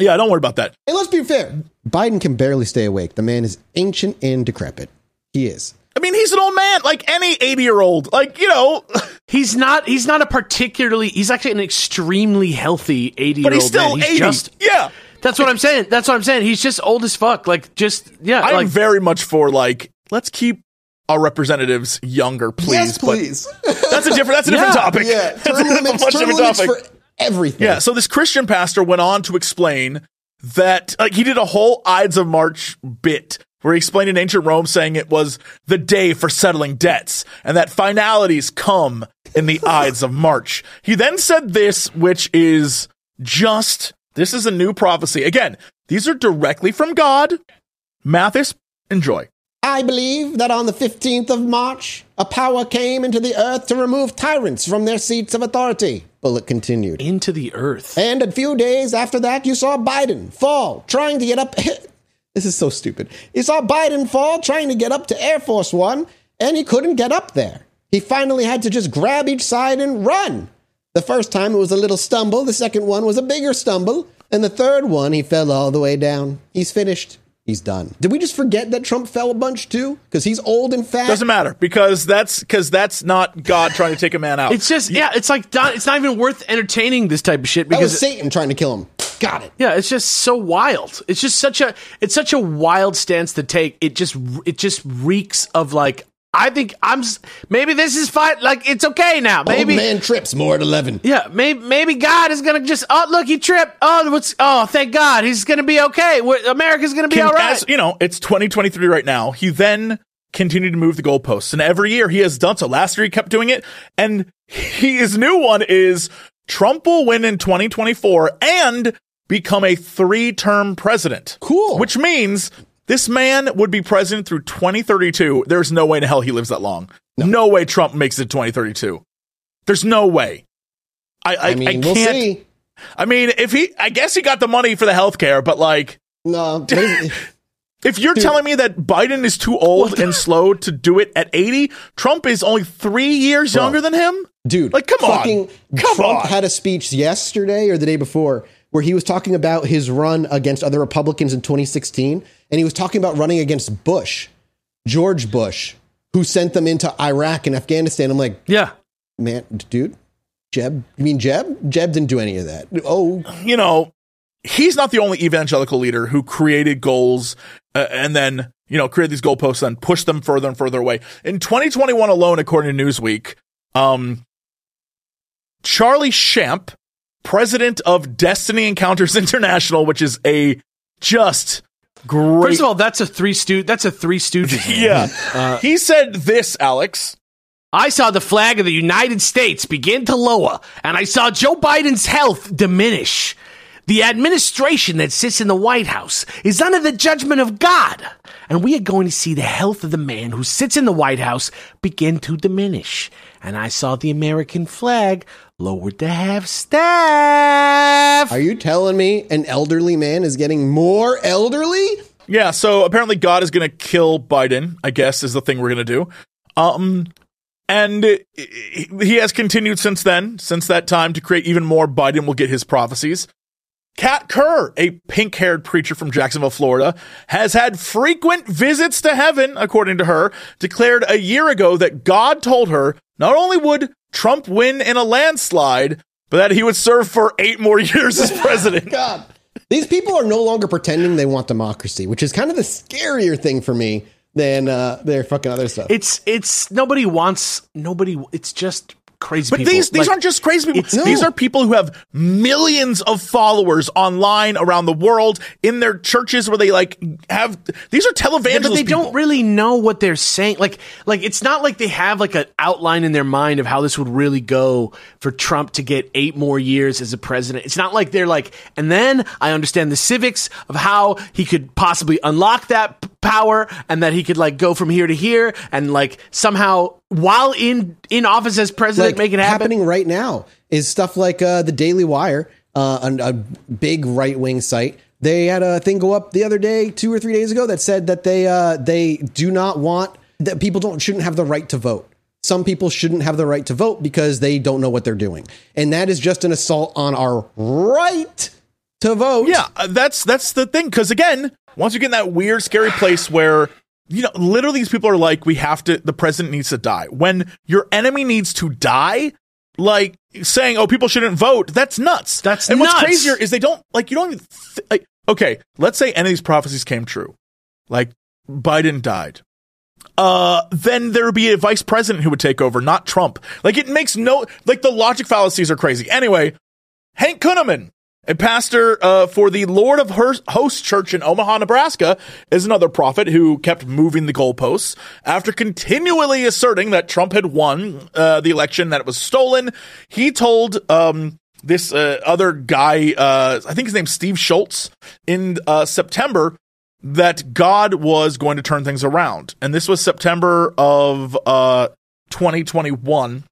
Yeah, don't worry about that. And let's be fair, Biden can barely stay awake. The man is ancient and decrepit. He is. I mean, he's an old man, like any 80 year old. Like, you know, He's not. He's not a particularly. He's actually an extremely healthy eighty. but year he's old still man. 80. Just. yeah. That's what I'm saying. That's what I'm saying. He's just old as fuck. Like just yeah. I'm like very much for, like, let's keep our representatives younger, please. yes, but please. that's a different, that's a different Yeah, topic. yeah, That's term a limits, much term different limits topic. for everything. Yeah, so this Christian pastor went on to explain that like he did a whole Ides of March bit where he explained in ancient Rome saying it was the day for settling debts and that finalities come in the Ides of March. He then said this, which is just this is a new prophecy. Again, these are directly from God. Mathas, enjoy. I believe that on the 15th of March, a power came into the earth to remove tyrants from their seats of authority. Bullock continued. into the earth. And a few days after that, you saw Biden fall, trying to get up. this is so stupid. You saw Biden fall, trying to get up to Air Force One, and he couldn't get up there. He finally had to just grab each side and run. The first time it was a little stumble, the second one was a bigger stumble, and the third one he fell all the way down. He's finished. He's done. Did we just forget that Trump fell a bunch too? Because he's old and fat. Doesn't matter because that's because that's not God trying to take a man out. It's just yeah. It's like it's not even worth entertaining this type of shit that was because Satan trying to kill him. Got it. Yeah, it's just so wild. It's just such a it's such a wild stance to take. It just it just reeks of like I think I'm maybe this is fine. Like it's okay now. Maybe Old man trips more at 11. yeah. Maybe maybe God is gonna just oh look he tripped. Oh what's oh thank God he's gonna be okay. We're- America's gonna be Can- all right. as- you know, it's 2023 right now. He then continued to move the goalposts, and every year he has done so. Last year he kept doing it, and he, his new one is Trump will win in 2024 and become a three-term president. Cool. Which means this man would be president through 2032. There's no way in hell he lives that long. No, way Trump makes it 2032. There's no way. I I, I mean, I we'll can't. see. I mean, if he, I guess he got the money for the health care, but like. No, If you're telling me that Biden is too old and slow to do it at 80, Trump is only three years younger than him? dude, Like, come on. fucking Come Trump on. had a speech yesterday or the day before where he was talking about his run against other Republicans in 2016, and he was talking about running against Bush, George Bush, who sent them into Iraq and Afghanistan. I'm like, yeah. man, dude, Jeb, you mean Jeb? Jeb didn't do any of that. Oh, You know, he's not the only evangelical leader who created goals uh, and then, you know, created these goalposts and pushed them further and further away. In 2021 alone, according to Newsweek, um, Charlie Shamp, president of Destiny Encounters International, which is a just great First of all, that's a three stu- That's a three Stooges. yeah. Uh, he said this, Alex. I saw the flag of the United States begin to lower, and I saw Joe Biden's health diminish. The administration that sits in the White House is under the judgment of God, and we are going to see the health of the man who sits in the White House begin to diminish. And I saw the American flag lowered to half staff. are you telling me an elderly man is getting more elderly? Yeah, so apparently God is going to kill Biden, I guess is the thing we're going to do. Um and uh, he has continued since then, since that time to create even more Biden will get his prophecies. Kat Kerr, a pink-haired preacher from Jacksonville, Florida, has had frequent visits to heaven, according to her, declared a year ago that God told her not only would Trump win in a landslide, but that he would serve for 8 more years as president. God. These people are no longer pretending they want democracy, which is kind of the scarier thing for me than uh, their fucking other stuff. It's it's nobody wants nobody. It's just crazy. But people. these these Like, aren't just crazy people. These are people who have millions of followers online around the world in their churches where they like have these are televangelist Yeah, but they people. don't really know what they're saying. Like, like it's not like they have like an outline in their mind of how this would really go for Trump to get eight more years as a president. It's not like they're like, and then I understand the civics of how he could possibly unlock that power and that he could like go from here to here and like somehow while in in office as president like make it happen. happening right now is stuff like uh, the Daily Wire, uh, a, a big right wing site. They had a thing go up the other day, two or three days ago, that said that they uh, they do not want that people don't shouldn't have the right to vote. Some people shouldn't have the right to vote because they don't know what they're doing, and that is just an assault on our right to vote. Yeah, uh, that's that's the thing. Because again, once you get in that weird, scary place where you know, literally, these people are like, we have to. The president needs to die. When your enemy needs to die, like saying, "Oh, people shouldn't vote," that's nuts. That's and nuts. what's crazier is they don't like. You don't even th- like. Okay, let's say any of these prophecies came true, like Biden died. Uh, then there would be a vice president who would take over, not Trump. Like it makes no like the logic fallacies are crazy. Anyway, Hank Kunneman, a pastor uh, for the Lord of Hosts Church in Omaha, Nebraska, is another prophet who kept moving the goalposts after continually asserting that Trump had won uh, the election, that it was stolen. He told um, this uh, other guy, uh, I think his name's Steve Schultz, in uh, September that God was going to turn things around. And this was September of uh, 2021.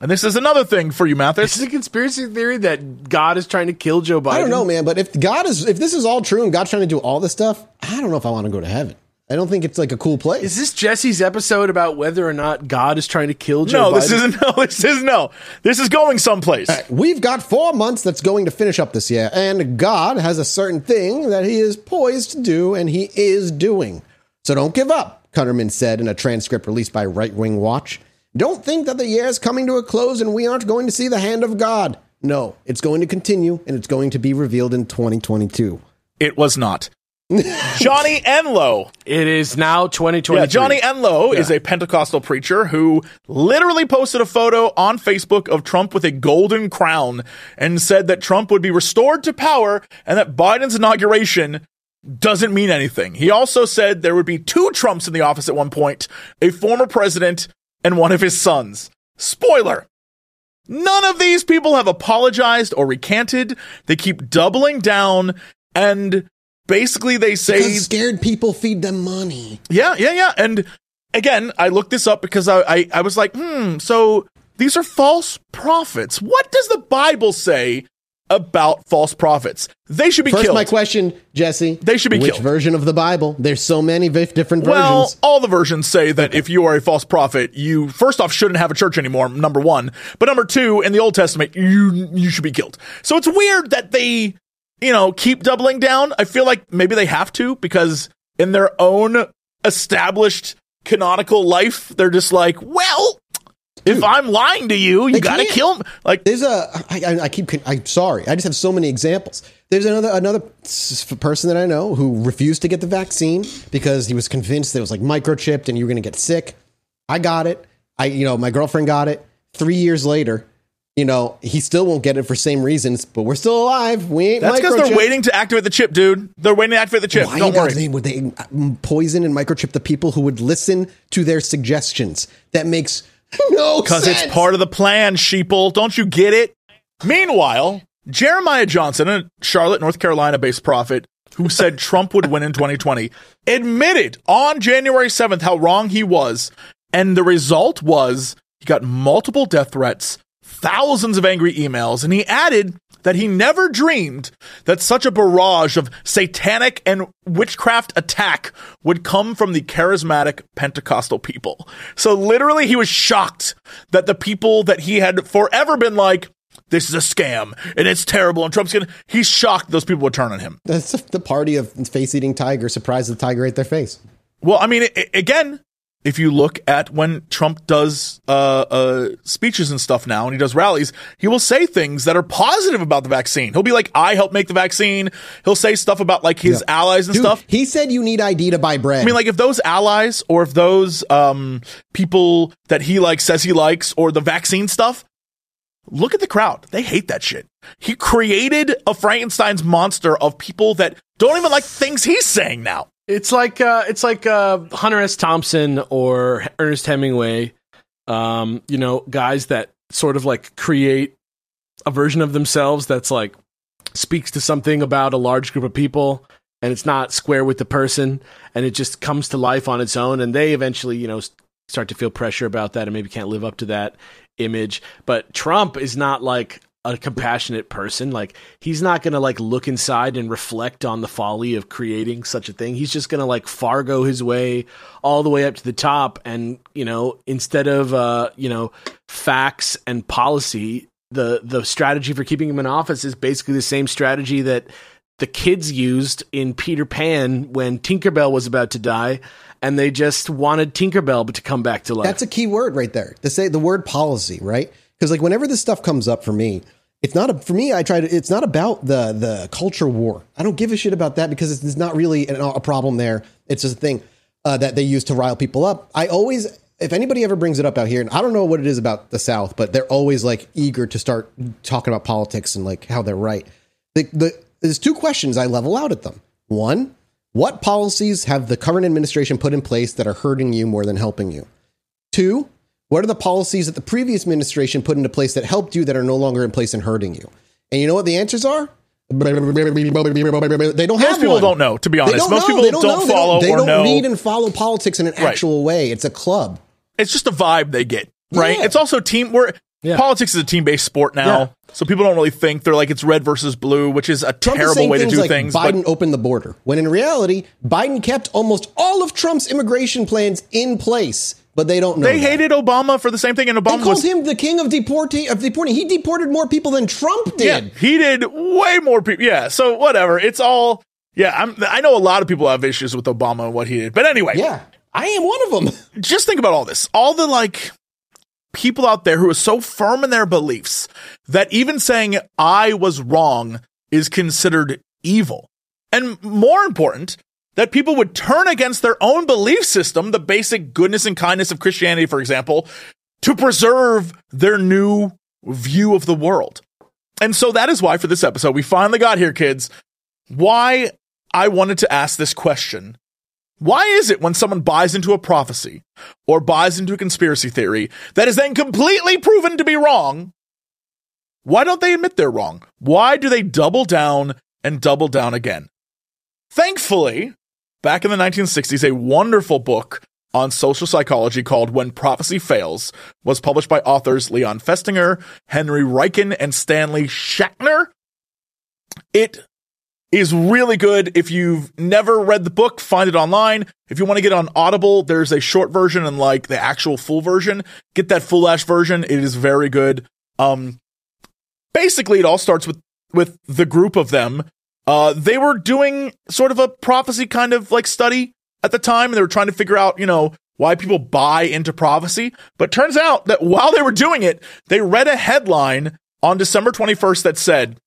And this is another thing for you, Mathas. This is a conspiracy theory that God is trying to kill Joe Biden? I don't know, man. But if God is, if this is all true and God's trying to do all this stuff, I don't know if I want to go to heaven. I don't think it's like a cool place. Is this Jesse's episode about whether or not God is trying to kill Joe no, Biden? this isn't. No, this is no. This is going someplace. Right, we've got four months that's going to finish up this year, and God has a certain thing that He is poised to do, and He is doing. So don't give up, Kunneman said in a transcript released by Right Wing Watch. Don't think that the year is coming to a close and we aren't going to see the hand of God. No, it's going to continue, and it's going to be revealed in 2022. It was not. Johnny Enlow. It is now 2020. Yeah, Johnny Enlow yeah. is a Pentecostal preacher who literally posted a photo on Facebook of Trump with a golden crown and said that Trump would be restored to power and that Biden's inauguration doesn't mean anything. He also said there would be two Trumps in the office at one point, a former president and one of his sons. Spoiler. None of these people have apologized or recanted. They keep doubling down and basically they say because scared people feed them money. Yeah, yeah, yeah. And again, I looked this up because I, I, I was like, hmm, so these are false prophets. What does the Bible say about false prophets? They should be First, killed. my question, Jesse. They should be which killed. version of the Bible? There's so many different versions. Well, all the versions say that if you are a false prophet, you first off shouldn't have a church anymore. Number one, but number two, in the Old Testament, you you should be killed. So it's weird that they you know, keep doubling down. I feel like maybe they have to because in their own established canonical life, they're just like, well, Dude, if I'm lying to you, you got to kill me. Like there's a, I, I keep, I'm sorry, I just have so many examples. There's another another person that I know who refused to get the vaccine because he was convinced that it was like microchipped and you were going to get sick. I got it. I, you know, my girlfriend got it. Three years later, you know, he still won't get it for same reasons, but we're still alive. We ain't. That's because they're waiting to activate the chip, dude. They're waiting to activate the chip. Why Don't worry. They, would they uh, poison and microchip the people who would listen to their suggestions? That makes no Because it's part of the plan, sheeple. Don't you get it? Meanwhile, Jeremiah Johnson, a Charlotte, North Carolina based prophet who said Trump would win in 2020, admitted on January 7th how wrong he was. And the result was he got multiple death threats thousands of angry emails, and he added that he never dreamed that such a barrage of satanic and witchcraft attack would come from the charismatic Pentecostal people. So literally, he was shocked that the people that he had forever been like, this is a scam and it's terrible and Trump's gonna he's shocked those people would turn on him. That's the party of face eating tiger, surprise the tiger ate their face. Well, I mean, it, again, if you look at when Trump does uh, uh, speeches and stuff now, and he does rallies, he will say things that are positive about the vaccine. He'll be like, "I helped make the vaccine." He'll say stuff about like his yeah. allies and Dude, stuff. He said you need ID to buy bread. I mean, like if those allies or if those um, people that he like says he likes or the vaccine stuff, look at the crowd. They hate that shit. He created a Frankenstein's monster of people that don't even like things he's saying now. It's like uh, it's like uh, Hunter S. Thompson or Ernest Hemingway. Um, you know, guys that sort of like create a version of themselves that's like speaks to something about a large group of people and it's not square with the person and it just comes to life on its own and they eventually you know start to feel pressure about that and maybe can't live up to that image but trump is not like a compassionate person. Like he's not gonna like look inside and reflect on the folly of creating such a thing. He's just gonna like Fargo his way all the way up to the top. And you know, instead of uh, you know facts and policy, the the strategy for keeping him in office is basically the same strategy that the kids used in Peter Pan when Tinkerbell was about to die, and they just wanted Tinkerbell to come back to life. That's a key word right there. To say the word policy, right? Because like whenever this stuff comes up for me, it's not a, for me. I try to. It's not about the the culture war. I don't give a shit about that because it's, it's not really an, a problem there. It's just a thing uh, that they use to rile people up. I always, if anybody ever brings it up out here, and I don't know what it is about the South, but they're always like eager to start talking about politics and like how they're right. The, the there's two questions I level out at them. One, what policies have the current administration put in place that are hurting you more than helping you? Two, what are the policies that the previous administration put into place that helped you that are no longer in place and hurting you? And you know what the answers are? They don't Most people one. don't know, to be honest. Most know. people They don't, know. They follow They or don't know. read and follow politics in an actual way. It's a club. it's just a vibe they get, right? Yeah. It's also team where Yeah. politics is a team based sport now. Yeah. So people don't really think they're like it's red versus blue, which is a Trump terrible saying way to do like things. Biden but opened the border, when in reality, Biden kept almost all of Trump's immigration plans in place, but they don't know. they that. hated Obama for the same thing, and They Obama called was him the king of deporting. Of deporting, he deported more people than Trump did. yeah, he did way more people. Yeah, so whatever. It's all yeah. I'm, I know a lot of people have issues with Obama and what he did, but anyway, Yeah, I am one of them. just think about all this. All the like people out there who are so firm in their beliefs that even saying I was wrong is considered evil. And more important, that people would turn against their own belief system, the basic goodness and kindness of Christianity, for example, to preserve their new view of the world. And so that is why for this episode, we finally got here, kids, why I wanted to ask this question why is it when someone buys into a prophecy or buys into a conspiracy theory that is then completely proven to be wrong? Why don't they admit they're wrong? Why do they double down and double down again? Thankfully, back in the 1960s, a wonderful book on social psychology called When Prophecy Fails was published by authors Leon Festinger, Henry Riecken, and Stanley Schachter. It is really good. If you've never read the book, find it online. If you want to get on Audible, there's a short version and like the actual full version. Get that full ash version. It is very good. Um, basically, it all starts with with the group of them. Uh, they were doing sort of a prophecy kind of like study at the time, and they were trying to figure out, you know, why people buy into prophecy. But turns out that while they were doing it, they read a headline on December 21st that said,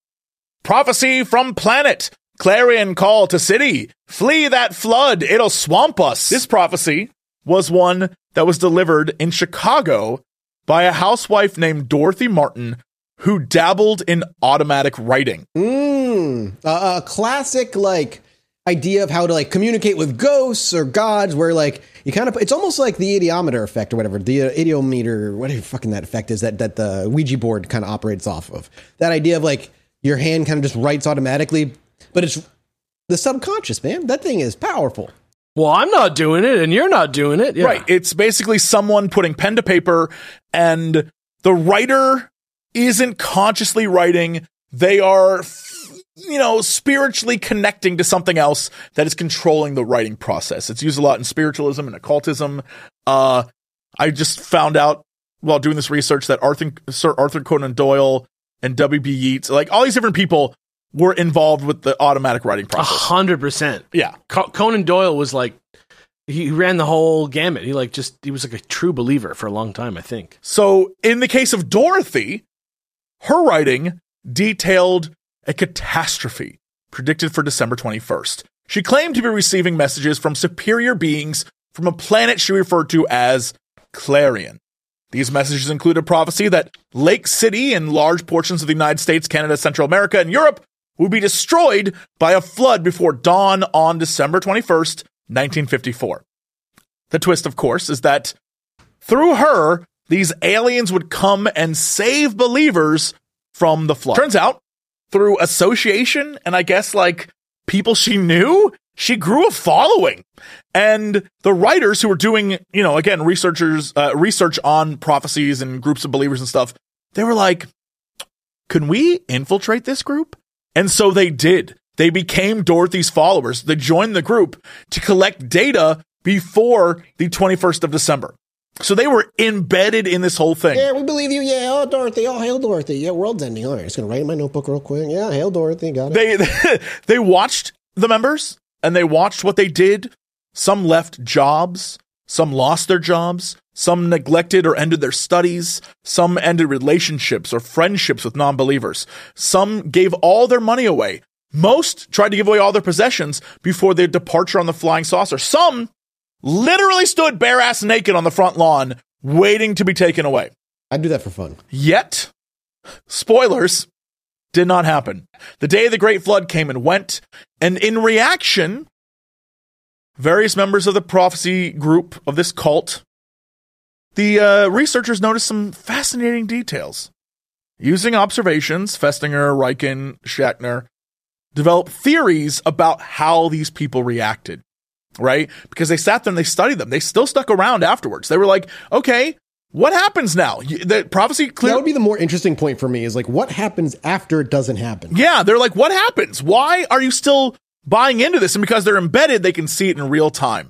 Prophecy from planet. Clarion call to city. Flee that flood. It'll swamp us. This prophecy was one that was delivered in Chicago by a housewife named Dorothy Martin who dabbled in automatic writing. Mm, a, a classic like idea of how to like communicate with ghosts or gods, where like you kind of it's almost like the idiometer effect or whatever the uh, idiometer, whatever fucking that effect is that that the Ouija board kind of operates off of. That idea of like your hand kind of just writes automatically, but it's the subconscious, man. That thing is powerful. well, I'm not doing it, and you're not doing it. Yeah. Right. It's basically someone putting pen to paper and the writer isn't consciously writing. They are, you know, spiritually connecting to something else that is controlling the writing process. It's used a lot in spiritualism and occultism. Uh, I just found out while doing this research that Arthur, Sir Arthur Conan Doyle and W.B. Yeats, like all these different people were involved with the automatic writing process. A hundred percent. Yeah. Co- Conan Doyle was like, he ran the whole gamut. He like just he was like a true believer for a long time. I think. So, in the case of Dorothy, her writing detailed a catastrophe predicted for December 21st. She claimed to be receiving messages from superior beings from a planet she referred to as Clarion. These messages include a prophecy that Lake City and large portions of the United States, Canada, Central America, and Europe would be destroyed by a flood before dawn on December 21st, 1954. The twist, of course, is that through her, these aliens would come and save believers from the flood. Turns out, through association and I guess like people she knew, she grew a following. And the writers who were doing, you know, again, researchers, uh, research on prophecies and groups of believers and stuff, they were like, can we infiltrate this group? And so they did. They became Dorothy's followers. They joined the group to collect data before the 21st of December. So they were embedded in this whole thing. Yeah, we believe you. Yeah, oh Dorothy, oh hail Dorothy. Yeah, world's ending. All right, just gonna write in my notebook real quick. Yeah, hail Dorothy. Got it. They they watched the members and they watched what they did. Some left jobs, some lost their jobs, some neglected or ended their studies, some ended relationships or friendships with non-believers. Some gave all their money away. Most tried to give away all their possessions before their departure on the flying saucer. Some literally stood bare ass naked on the front lawn waiting to be taken away. I'd do that for fun. Yet, spoilers, did not happen. The day the Great Flood came and went, and in reaction, various members of the prophecy group of this cult, the uh, researchers noticed some fascinating details. Using observations, Festinger, Riecken, Schachter developed theories about how these people reacted, right? Because they sat there and they studied them. They still stuck around afterwards. They were like, okay, what happens now? The prophecy clear. That would be the more interesting point for me. Is like what happens after it doesn't happen. Yeah, they're like, what happens? Why are you still buying into this? And because they're embedded, they can see it in real time.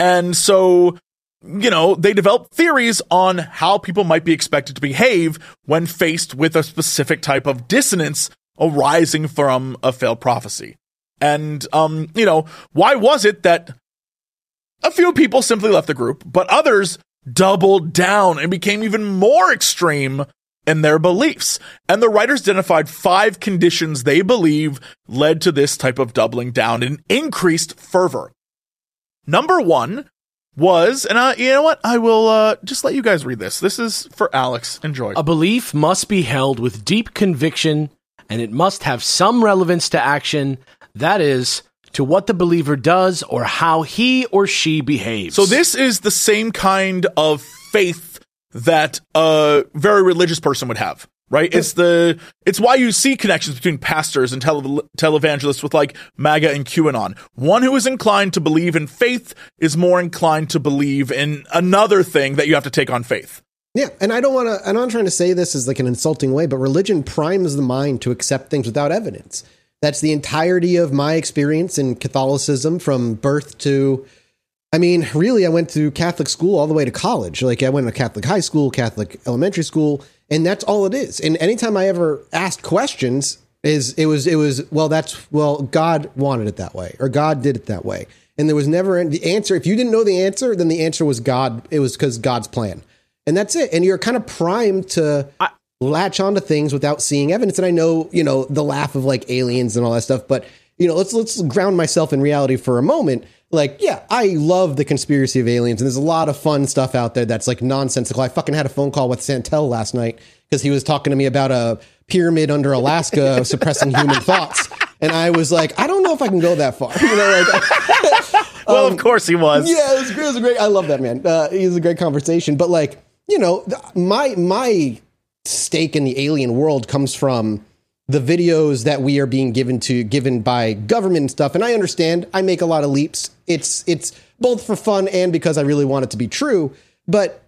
And so, you know, they develop theories on how people might be expected to behave when faced with a specific type of dissonance arising from a failed prophecy. And, um, you know, why was it that a few people simply left the group, but others doubled down and became even more extreme in their beliefs. And the writers identified five conditions they believe led to this type of doubling down and increased fervor. Number one was, and uh, you know what? I will uh, just let you guys read this. This is for Alex. Enjoy. A belief must be held with deep conviction, and it must have some relevance to action, that is, to what the believer does or how he or she behaves. So this is the same kind of faith that a very religious person would have, right? It's the it's why you see connections between pastors and tele, televangelists with like MAGA and QAnon. One who is inclined to believe in faith is more inclined to believe in another thing that you have to take on faith. Yeah, and I don't want to. And I'm not trying to say this as like an insulting way, but religion primes the mind to accept things without evidence. That's the entirety of my experience in Catholicism from birth to. I mean, really, I went to Catholic school all the way to college. Like, I went to Catholic high school, Catholic elementary school, and that's all it is. And anytime I ever asked questions, is it was it was well, that's well, God wanted it that way, or God did it that way, and there was never the answer. If you didn't know the answer, then the answer was God. It was because God's plan and that's it. And you're kind of primed to latch onto things without seeing evidence. And I know, you know, the laugh of like aliens and all that stuff, but you know, let's let's ground myself in reality for a moment. Like, yeah, I love the conspiracy of aliens, and there's a lot of fun stuff out there that's like nonsensical. I fucking had a phone call with Santel last night because he was talking to me about a pyramid under Alaska suppressing human thoughts. And I was like, I don't know if I can go that far. You know, like Well, of course he was. Um, yeah, it was, great. it was a great. I love that man. Uh, he was a great conversation. But like, you know, my my stake in the alien world comes from the videos that we are being given to given by government and stuff. And I understand. I make a lot of leaps. It's it's both for fun and because I really want it to be true. But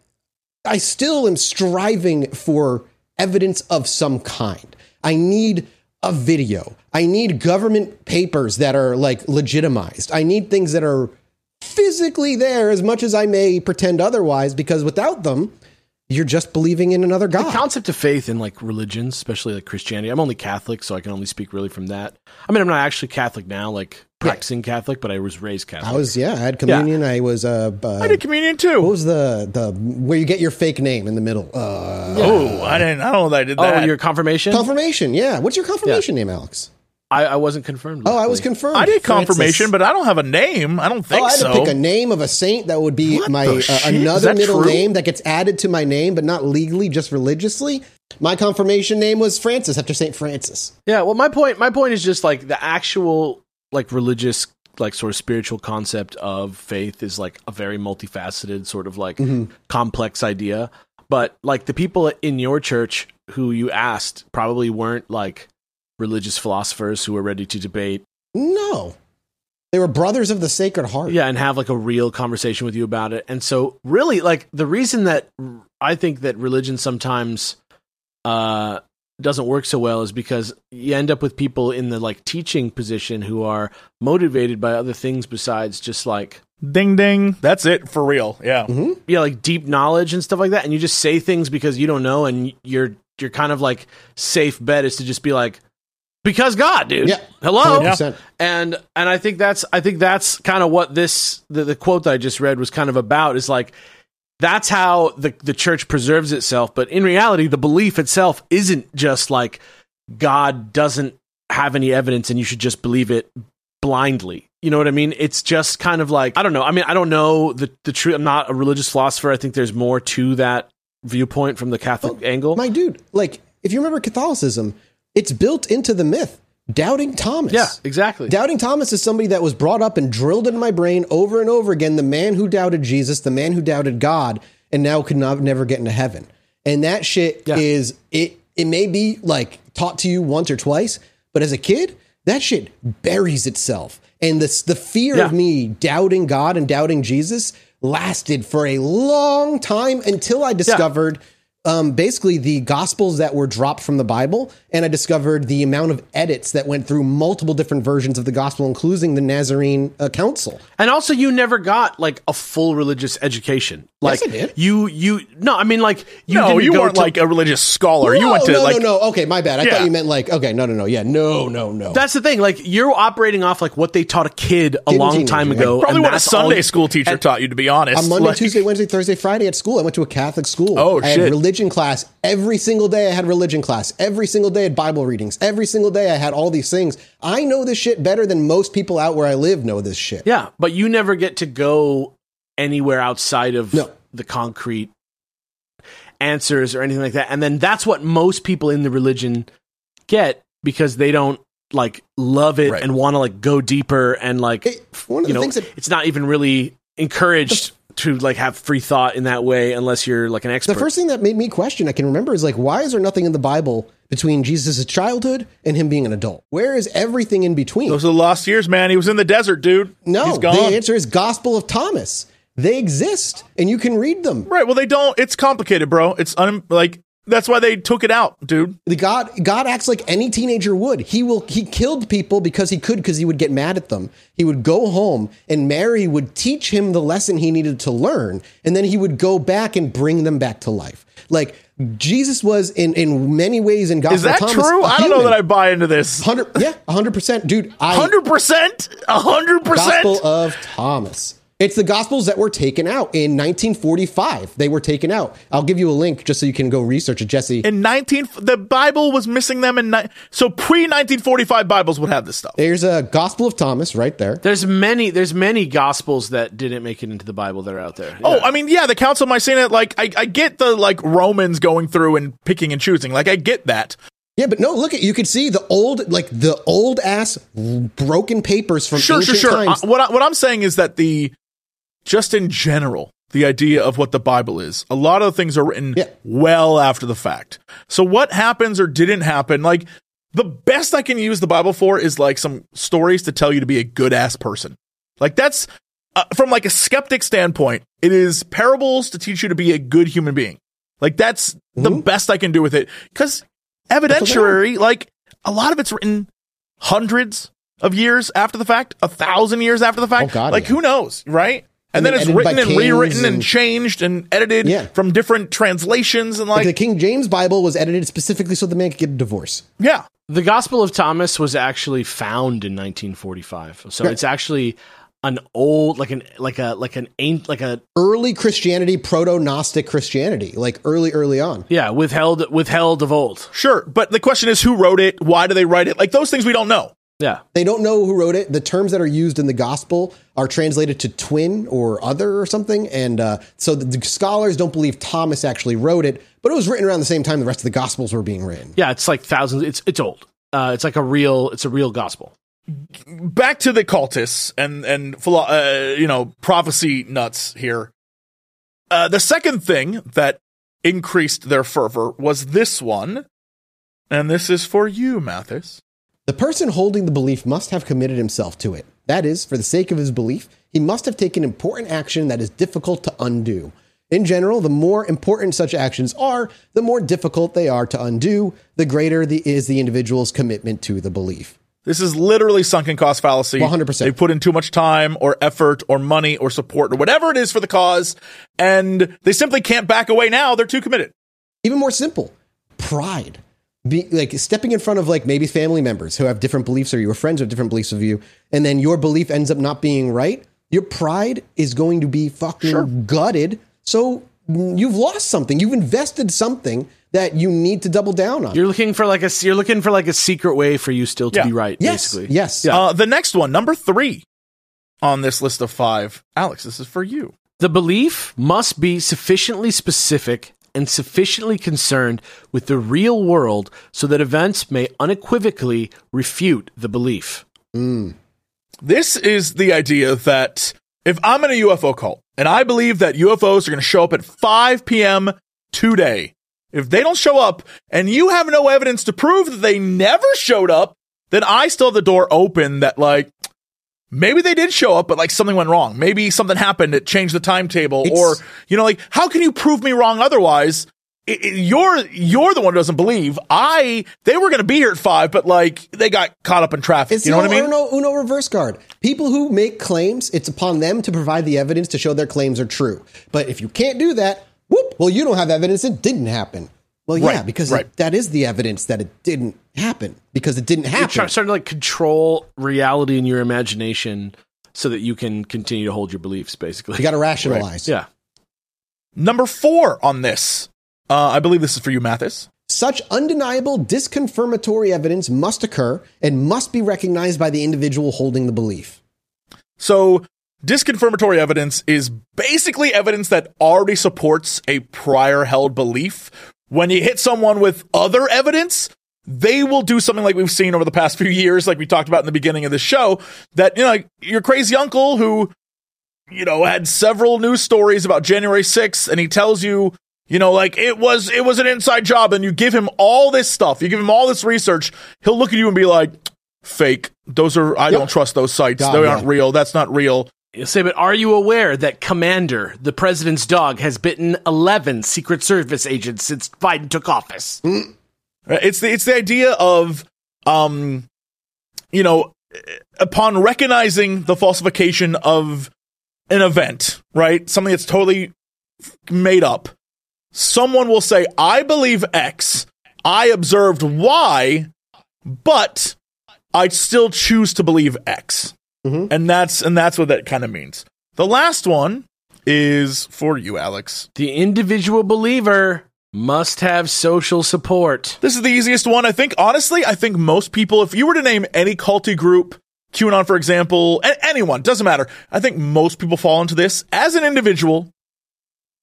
I still am striving for evidence of some kind. I need a video. I need government papers that are like legitimized. I need things that are physically there as much as I may pretend otherwise because without them, you're just believing in another the god. concept of faith in like religions, especially like Christianity. I'm only Catholic, so I can only speak really from that. I mean, I'm not actually Catholic now, like practicing Catholic, but I was raised Catholic. I was yeah, I had communion. I was uh, uh I did communion too. what was the the where you get your fake name in the middle? Uh Oh, I didn't. I don't know that I did oh, your confirmation? confirmation. Yeah. What's your confirmation name, Alex? I, I wasn't confirmed. Oh, I was confirmed. I did Francis. confirmation, but I don't have a name. I don't think Oh, I had so. to pick a name of a saint that would be What my the uh, shit? Is another that middle true? name that gets added to my name, but not legally, just religiously. My confirmation name was Francis after Saint Francis. Yeah, well, my point, my point is just like the actual like religious, like sort of spiritual concept of faith is like a very multifaceted, sort of like complex idea. But like the people in your church who you asked probably weren't like religious philosophers who were ready to debate, No, they were brothers of the Sacred Heart. yeah, and have like a real conversation with you about it. And so, really, like the reason that I think that religion sometimes uh, doesn't work so well is because you end up with people in the like teaching position who are motivated by other things besides just like Ding ding. That's it for real. Yeah. yeah, like deep knowledge and stuff like that, and you just say things because you don't know, and you're you're kind of like safe bet is to just be like, because God, dude. Yeah. Hello. 100%. And and I think that's I think that's kind of what this the, the quote that I just read was kind of about is like that's how the the church preserves itself, but in reality, the belief itself isn't just like God doesn't have any evidence and you should just believe it blindly. You know what I mean? It's just kind of like I don't know. I mean, I don't know the the truth. I'm not a religious philosopher. I think there's more to that viewpoint from the Catholic oh, angle. My dude, like if you remember Catholicism, it's built into the myth. Doubting Thomas. yeah, exactly. Doubting Thomas is somebody that was brought up and drilled into my brain over and over again. The man who doubted Jesus, the man who doubted God, and now could not, never get into heaven. And that shit Yeah. is it. It may be like taught to you once or twice, but as a kid, that shit buries itself. And this the fear Yeah. of me doubting God and doubting Jesus lasted for a long time until I discovered um, basically the gospels that were dropped from the Bible, and I discovered the amount of edits that went through multiple different versions of the gospel, including the Nazarene uh, Council. And also, you never got like a full religious education. Like did. you, you no, I mean like you. no, didn't you go weren't to- like a religious scholar. you went to no, like no, no. Okay, my bad. I Yeah. thought you meant like okay, no, no, no. Yeah, no, no, no. That's the thing. Like you're operating off like what they taught a kid a long time like, ago. probably and what a Sunday you- school teacher taught you. To be honest, on Monday, Like- Tuesday, Wednesday, Thursday, Friday at school. I went to a Catholic school. Oh, I had shit. religion class every single day. I had religion class every single day. I had Bible readings every single day. I had all these things. I know this shit better than most people out where I live know this shit. Yeah, but you never get to go anywhere outside of No. the concrete answers or anything like that. And then that's what most people in the religion get because they don't like love it Right. and want to like go deeper and like It- one of you the know things that it's not even really encouraged to like have free thought in that way unless you're like an expert. The first thing that made me question, I can remember, is like, why is there nothing in the Bible between Jesus' childhood and him being an adult? Where is everything in between? those are the lost years, man. He was in the desert, dude. no, he's the gone. answer is Gospel of Thomas. They exist, and you can read them. right. Well, they don't. It's complicated, bro. It's un, like that's why they took it out, dude. The God, God acts like any teenager would. He will. He killed people because he could, because he would get mad at them. He would go home, and Mary would teach him the lesson he needed to learn, and then he would go back and bring them back to life. Like Jesus was in in many ways in Gospel Is that Thomas. true? I don't know that I buy into this. Hundred, yeah, hundred percent, dude. Hundred percent. hundred percent. Gospel of Thomas. It's the Gospels that were taken out in 1945. They were taken out. I'll give you a link just so you can go research it, Jesse. In nineteen, the Bible was missing them in ni- so pre nineteen forty five Bibles would have this stuff. There's a Gospel of Thomas right there. there's many there's many gospels that didn't make it into the Bible that are out there. Oh, I mean, yeah, the Council of Nicaea. Like, I, I get the like Romans going through and picking and choosing. Like, I get that. Yeah, but no, look at you can see the old, like the old ass broken papers from Sure, sure, sure. times. Uh, what I, what I'm saying is that the just in general, the idea of what the Bible is, a lot of things are written Yeah. well after the fact. So what happens or didn't happen, like the best I can use the Bible for is like some stories to tell you to be a good ass person. Like that's uh, from like a skeptic standpoint, it is parables to teach you to be a good human being. Like that's the Mm-hmm. best I can do with it because evidentiary, like a lot of it's written hundreds of years after the fact, a thousand years after the fact. Oh, God, like yeah. who knows, right? And, And then then it's written and rewritten and, and- changed and edited Yeah. from different translations and like the King James Bible was edited specifically so the man could get a divorce. yeah. The Gospel of Thomas was actually found in 1945. So Right. it's actually an old like an like a like an ain't like a Early Christianity, proto Gnostic Christianity, like early, early on. yeah, withheld withheld of old. Sure, but the question is who wrote it? Why do they write it? Like those things we don't know. Yeah. They don't know who wrote it. The terms that are used in the gospel are translated to twin or other or something. And uh, so the, the scholars don't believe Thomas actually wrote it, but it was written around the same time the rest of the gospels were being written. Yeah, it's like thousands it's it's old. Uh, it's like a real it's a real gospel. Back to the cultists and and philo- uh, you know prophecy nuts here. Uh, the second thing that increased their fervor was this one, and this is for you, Mathas. The person holding the belief must have committed himself to it. That is, for the sake of his belief, he must have taken important action that is difficult to undo. In general, the more important such actions are, the more difficult they are to undo, the greater the, is the individual's commitment to the belief. This is literally sunken cost fallacy. 100%. They put in too much time or effort or money or support or whatever it is for the cause, and they simply can't back away now. They're too committed. Even more simple, pride. Be like stepping in front of like maybe family members who have different beliefs or your friends who have different beliefs of you, and then your belief ends up not being right. Your pride is going to be fucking gutted. So you've lost something. You've invested something that you need to double down on. You're looking for like a you're looking for like a secret way for you still to Yeah. be right. yes, basically. yes. Yeah. Uh, the next one, number three on this list of five. Alex, this is for you. The belief must be sufficiently specific and sufficiently concerned with the real world so that events may unequivocally refute the belief. Mm. This is the idea that if I'm in a UFO cult and I believe that UFOs are going to show up at 5 p.m. today, if they don't show up and you have no evidence to prove that they never showed up, then I still have the door open that like maybe they did show up, but like something went wrong. Maybe something happened that changed the timetable, It's- or you know, like how can you prove me wrong otherwise? I- I- you're you're the one who doesn't believe. I they were going to be here at five, but like they got caught up in traffic. It's you know what I mean? Uno, Uno reverse card. People who make claims, it's upon them to provide the evidence to show their claims are true. But if you can't do that, whoop, well, you don't have evidence it didn't happen. Well, yeah, Right, because right. it- that is the evidence that it didn't happen because it didn't happen. You're happen. try- starting to like control reality in your imagination so that you can continue to hold your beliefs basically. you got to rationalize. yeah. Number four on this. Uh, I believe this is for you, Mathas. Such undeniable disconfirmatory evidence must occur and must be recognized by the individual holding the belief. So, disconfirmatory evidence is basically evidence that already supports a prior held belief. When you hit someone with other evidence, they will do something like we've seen over the past few years, like we talked about in the beginning of the show, that, you know, like your crazy uncle who, you know, had several news stories about January 6th, and he tells you, you know, like it was it was an inside job, and you give him all this stuff, you give him all this research, he'll look at you and be like, fake. Those are I don't trust those sites. God, they aren't real. That's not real. You'll say, but are you aware that Commander, the president's dog, has bitten 11 Secret Service agents since Biden took office? Right? It's the it's the idea of um you know upon recognizing the falsification of an event, right? Something that's totally made up. Someone will say, "I believe X. I observed Y, but I still choose to believe X." Mm-hmm. And that's and that's what that kind of means. The last one is for you, Alex. The individual believer must have social support. This is the easiest one. I think, honestly, I think most people, if you were to name any culty group, QAnon, for example, a- anyone, doesn't matter. I think most people fall into this. As an individual,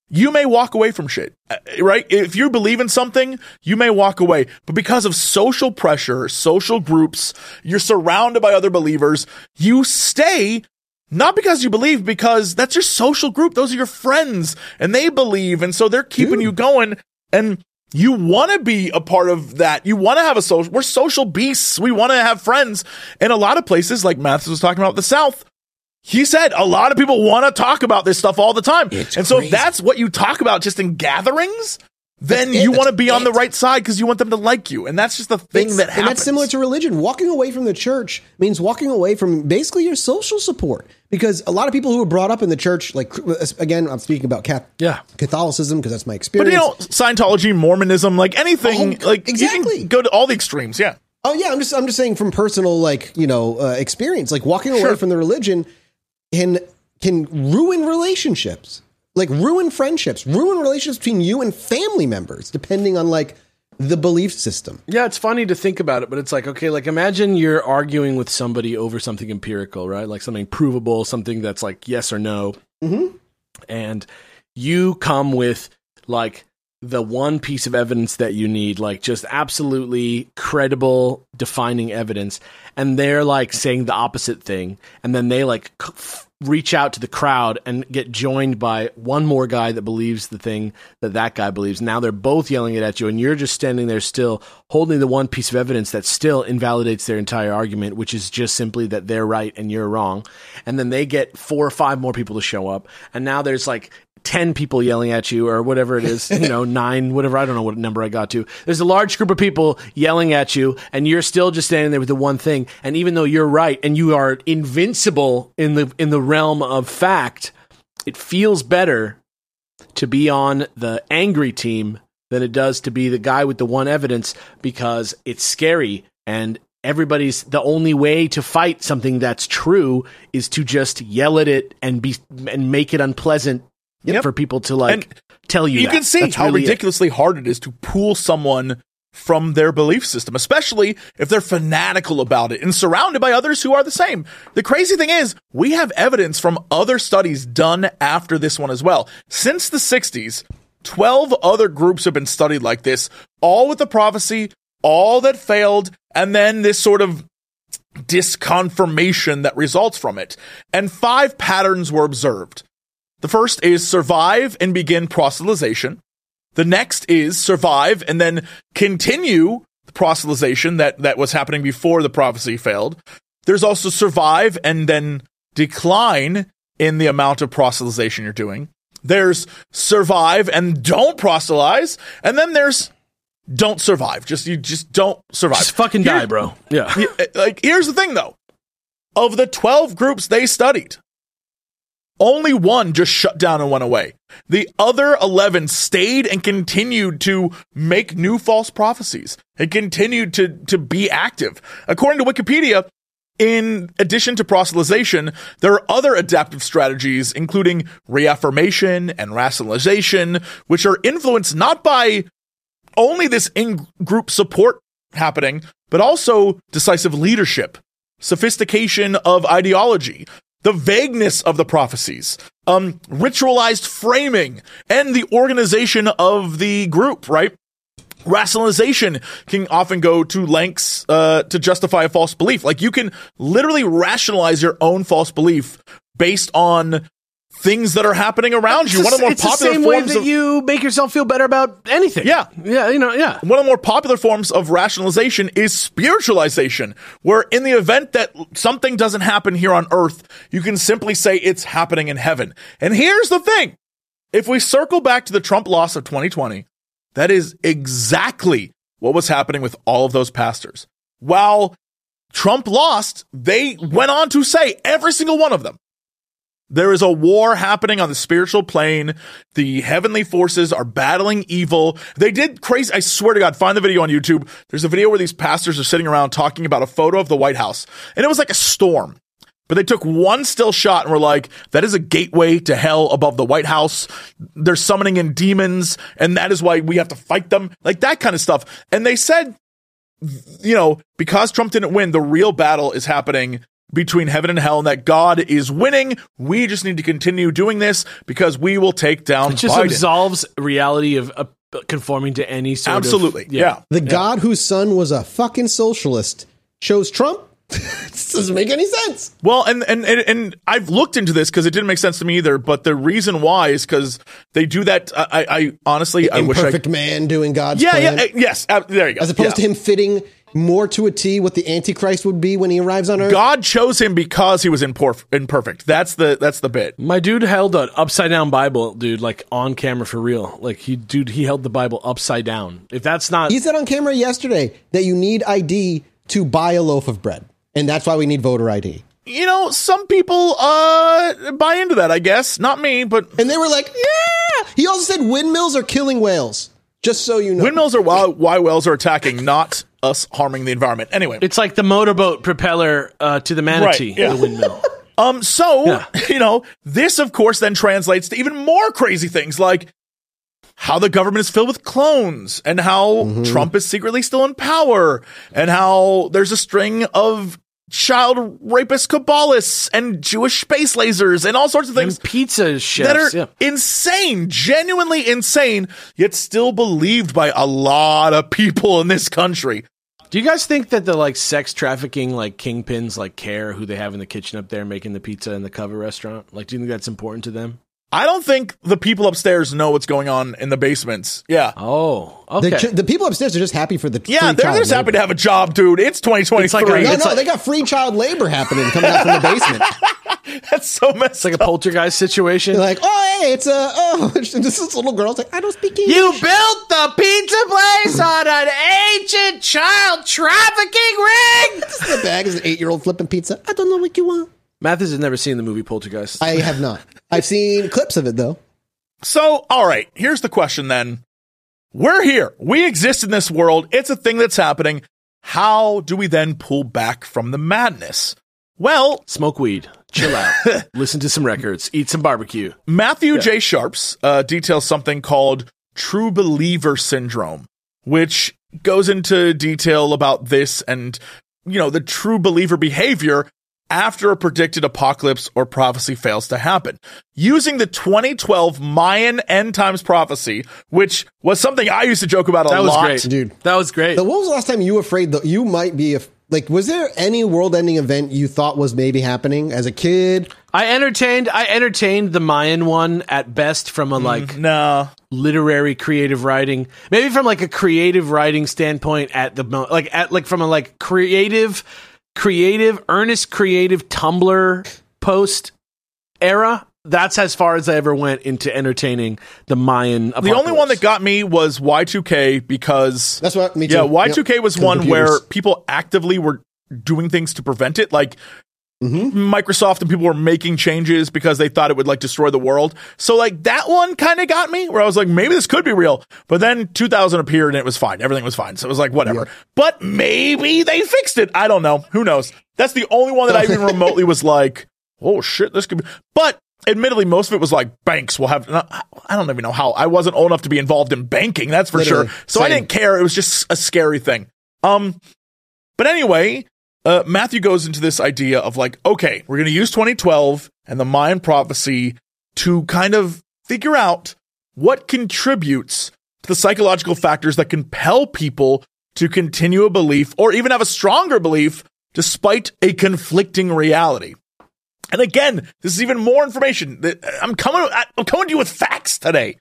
you may walk away from shit, uh, right? If you believe in something, you may walk away. But because of social pressure, social groups, you're surrounded by other believers, you stay not because you believe, because that's your social group. Those are your friends and they believe. And so they're keeping you going. And you want to be a part of that. You want to have a social, we're social beasts. We want to have friends. In a lot of places, like Mathas was talking about the South, he said a lot of people want to talk about this stuff all the time. It's and so if that's what you talk about just in gatherings, then it. you want to be on the right side because you want them to like you. And that's just the thing It's- that happens. and that's similar to religion. Walking away from the church means walking away from basically your social support. Because a lot of people who were brought up in the church, like again, I'm speaking about Cath- Yeah. Catholicism because that's my experience. but you know, Scientology, Mormonism, like anything, Oh, like you exactly. can go to all the extremes. Yeah. Oh yeah, I'm just I'm just saying from personal like you know uh, experience, like walking away Sure. from the religion can can ruin relationships, like ruin friendships, ruin relationships between you and family members, depending on like the belief system. Yeah, it's funny to think about it, but it's like, okay, like imagine you're arguing with somebody over something empirical, right? Like something provable, something that's like yes or no. Mhm. And you come with like the one piece of evidence that you need, like just absolutely credible, defining evidence. And they're like saying the opposite thing. And then they like reach out to the crowd and get joined by one more guy that believes the thing that that guy believes. Now they're both yelling it at you, and you're just standing there still holding the one piece of evidence that still invalidates their entire argument, which is just simply that they're right and you're wrong. And then they get four or five more people to show up. And now there's like 10 people yelling at you or whatever it is, you know, nine, whatever. I don't know what number I got to. There's a large group of people yelling at you and you're still just standing there with the one thing. And even though you're right and you are invincible in the, in the realm of fact, it feels better to be on the angry team than it does to be the guy with the one evidence because it's scary and everybody's the only way to fight something that's true is to just yell at it and be and make it unpleasant Yep. for people to like And tell you. you that. can see That's how really it. ridiculously hard it is to pull someone from their belief system, especially if they're fanatical about it and surrounded by others who are the same. The crazy thing is, we have evidence from other studies done after this one as well. Since the 60s, 12 other groups have been studied like this, all with the prophecy, all that failed, and then this sort of disconfirmation that results from it. And five patterns were observed. The first is survive and begin proselytization. The next is survive and then continue the proselytization that, that was happening before the prophecy failed. There's also survive and then decline in the amount of proselytization you're doing. There's survive and don't proselytize. And then there's don't survive. Just, you just don't survive. Just fucking Here- die, bro. Yeah. yeah, like here's the thing though of the 12 groups they studied only one just shut down and went away. The other 11 stayed and continued to make new false prophecies and continued to to be active. According to wikipedia in addition to proselytization, there are other adaptive strategies, including reaffirmation and rationalization, which are influenced not by only this in group support happening, but also decisive leadership, sophistication of ideology, the vagueness of the prophecies, um, ritualized framing, and the organization of the group, right? Rationalization can often go to lengths uh, to justify a false belief. Like you can literally rationalize your own false belief based on things that are happening around you. It's One of the more the popular same way forms that of you make yourself feel better about anything. Yeah. Yeah, you know, yeah. one of the more popular forms of rationalization is spiritualization, where in the event that something doesn't happen here on earth, you can simply say it's happening in heaven. And here's the thing. If we circle back to the Trump loss of 2020, that is exactly what was happening with all of those pastors. While Trump lost, they went on to say, every single one of them, there is a war happening on the spiritual plane. The heavenly forces are battling evil. They did crazy. I swear to God, find the video on YouTube. There's a video where these pastors are sitting around talking about a photo of the White House and it was like a storm. But they took one still shot and were like, that is a gateway to hell above the White House. They're summoning in demons and that is why we have to fight them. Like that kind of stuff. And they said, you know, because Trump didn't win, the real battle is happening between heaven and hell and that God is winning. We just need to continue doing this because we will take down It just Biden. absolves reality of uh, conforming to any sort Absolutely. of yeah. The god whose son was a fucking socialist chose Trump. this doesn't make any sense. Well, and, and, and, and I've looked into this because it didn't make sense to me either. But the reason why is because they do that. I, I, I honestly, I wish I. Imperfect man doing God's Yeah, plan. yeah, uh, yes. Uh, there you go. As opposed to him fitting more to a T what the Antichrist would be when he arrives on Earth. God chose him because he was impor- imperfect. That's the that's the bit. My dude held an upside down Bible, dude, like on camera for real. Like he, dude, he held the Bible upside down. If that's not, He said on camera yesterday that you need ID to buy a loaf of bread. And that's why we need voter ID. You know, some people uh buy into that. I guess not me, but And they were like, yeah. He also said windmills are killing whales. Just so you know. windmills are why, why whales are attacking, not us harming the environment. Anyway, it's like the motorboat propeller uh, to the manatee, Right, yeah. the windmill. Um, so, Yeah. you know, this of course then translates to even more crazy things like how the government is filled with clones and how Trump is secretly still in power and how there's a string of child rapist Kabbalists and Jewish space lasers and all sorts of things and pizza shit that are yeah. insane, genuinely insane, yet still believed by a lot of people in this country. Do you guys think that the like sex trafficking like kingpins like care who they have in the kitchen up there making the pizza in the cover restaurant? Like, do you think that's important to them? I don't think the people upstairs know what's going on in the basements. Yeah. Oh, okay. The, ch- the people upstairs are just happy for the Yeah, free they're child just happy to have a job, dude. It's 2023. It's like a- No, no, like- they got free child labor happening coming out from the basement. That's so messed it's like a poltergeist situation. They're like, oh, hey, it's a oh, this is little girl's like, I don't speak English. You built the pizza place on an ancient child trafficking ring. the bag is an eight year old flipping pizza. I don't know what you want. Mathas has never seen the movie Poltergeist. I have not. I've seen clips of it though. So, all right, here's the question then. We're here. We exist in this world. It's a thing that's happening. How do we then pull back from the madness? Well, Smoke weed, chill out, listen to some records, eat some barbecue. Matthew J. Sharps uh, details something called true believer syndrome, which goes into detail about this and, you know, the true believer behavior after a predicted apocalypse or prophecy fails to happen. Using the 2012 Mayan end times prophecy, which was something I used to joke about a That was lot. great, dude. That was great. So when was the last time you were afraid that you might be a, like? Was there any world ending event you thought was maybe happening as a kid? I entertained. I entertained the Mayan one at best from a mm, like no literary creative writing, maybe from like a creative writing standpoint at the mo- like at like from a like creative, creative, earnest, creative Tumblr post era. That's as far as I ever went into entertaining the Mayan. The only one that got me was Y2K because That's what me too. Yeah, Y2K Yep. was 'Cause one computers. where people actively were doing things to prevent it. Like Mm-hmm. Microsoft and people were making changes because they thought it would like destroy the world. So like that one kind of got me where I was like, maybe this could be real. But then 2000 appeared and it was fine. Everything was fine. So it was like, whatever. But maybe they fixed it. I don't know. Who knows? That's the only one that I even remotely was like, oh shit, this could be. But admittedly, most of it was like banks will have. I don't even know how. I wasn't old enough to be involved in banking. That's for Literally. sure. So I didn't care. It was just a scary thing. Um, but anyway, uh, Matthew goes into this idea of like, okay, we're going to use 2012 and the Mayan prophecy to kind of figure out what contributes to the psychological factors that compel people to continue a belief or even have a stronger belief despite a conflicting reality. And again, this is even more information. I'm coming, I'm coming to you with facts today.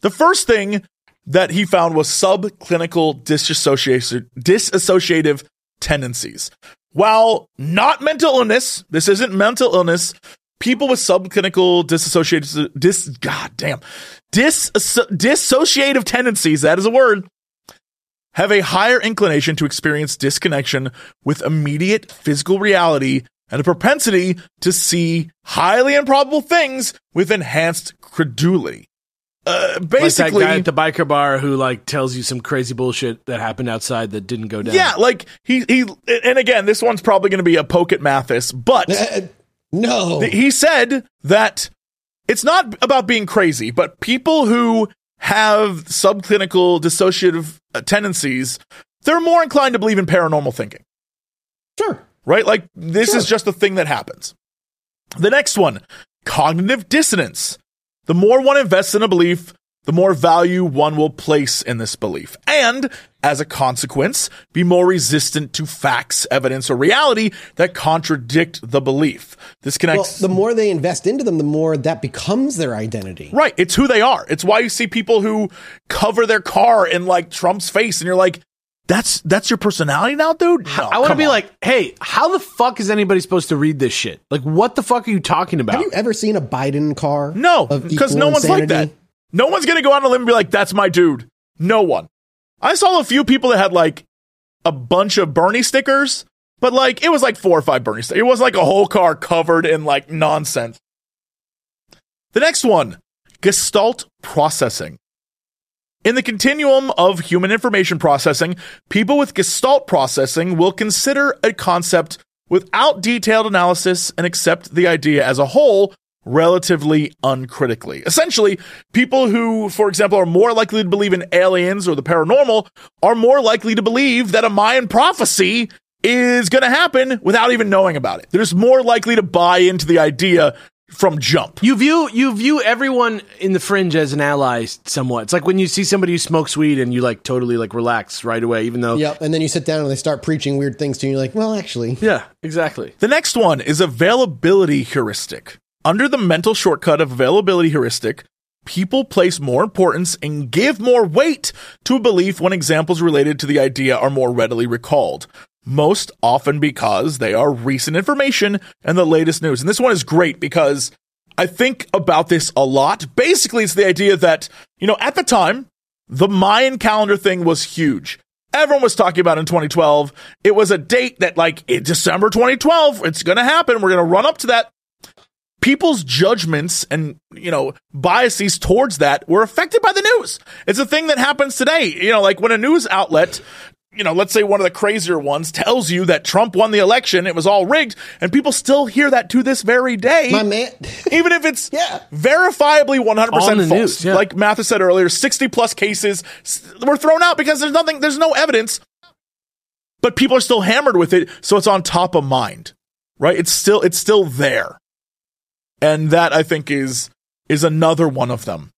The first thing that he found was subclinical disassociation, dissociative tendencies. While not mental illness, this isn't mental illness. People with subclinical dissociative, dis, god damn, dis, dissociative tendencies, that is a word, have a higher inclination to experience disconnection with immediate physical reality and a propensity to see highly improbable things with enhanced credulity. Uh, like that basically, guy at the biker bar who like tells you some crazy bullshit that happened outside that didn't go down. yeah, like he he, and again, this one's probably going to be a poke at Mathas, but Uh, no. he said that it's not about being crazy, but people who have subclinical dissociative uh, tendencies, they're more inclined to believe in paranormal thinking. sure. right? Like this Sure. is just a thing that happens. The next one, cognitive dissonance. The more one invests in a belief, the more value one will place in this belief. And as a consequence, be more resistant to facts, evidence, or reality that contradict the belief. This Well, connects. the more they invest into them, the more that becomes their identity. Right. It's who they are. It's why you see people who cover their car in like Trump's face and you're like, that's, that's your personality now, dude? No, I want to be on. like, hey, how the fuck is anybody supposed to read this shit? Like, what the fuck are you talking about? Have you ever seen a Biden car? No, because equal no one's like that. No one's gonna go on a limb and be like, "That's my dude." No one. I saw a few people that had like a bunch of Bernie stickers, but like it was like four or five Bernie stickers. It was like a whole car covered in like nonsense. The next one, Gestalt processing. In the continuum of human information processing, people with Gestalt processing will consider a concept without detailed analysis and accept the idea as a whole relatively uncritically. Essentially, people who, for example, are more likely to believe in aliens or the paranormal are more likely to believe that a Mayan prophecy is going to happen without even knowing about it. They're just more likely to buy into the idea from jump. You view you view everyone in the fringe as an ally somewhat. It's like when you see somebody who smokes weed and you like totally like relax right away, even though Yep. And then you sit down and they start preaching weird things to you. You're like, well, actually, yeah, exactly. The next one is availability heuristic. under the mental shortcut of availability heuristic, people place more importance and give more weight to a belief when examples related to the idea are more readily recalled. Most often because they are recent information and the latest news. And this one is great because I think about this a lot. Basically, it's the idea that, you know, at the time, the Mayan calendar thing was huge. Everyone was talking about in 2012. It was a date that, like, in December 2012, it's going to happen. We're going to run up to that. People's judgments and, you know, biases towards that were affected by the news. It's a thing that happens today. You know, like when a news outlet you know, let's say one of the crazier ones tells you that Trump won the election, it was all rigged, and people still hear that to this very day. My man. even if it's Yeah. verifiably 100% On the false. news, yeah. Like Mathas said earlier, 60 plus cases were thrown out because there's nothing, there's no evidence, but people are still hammered with it, so it's on top of mind, right? It's still, it's still there. And that I think is, is another one of them.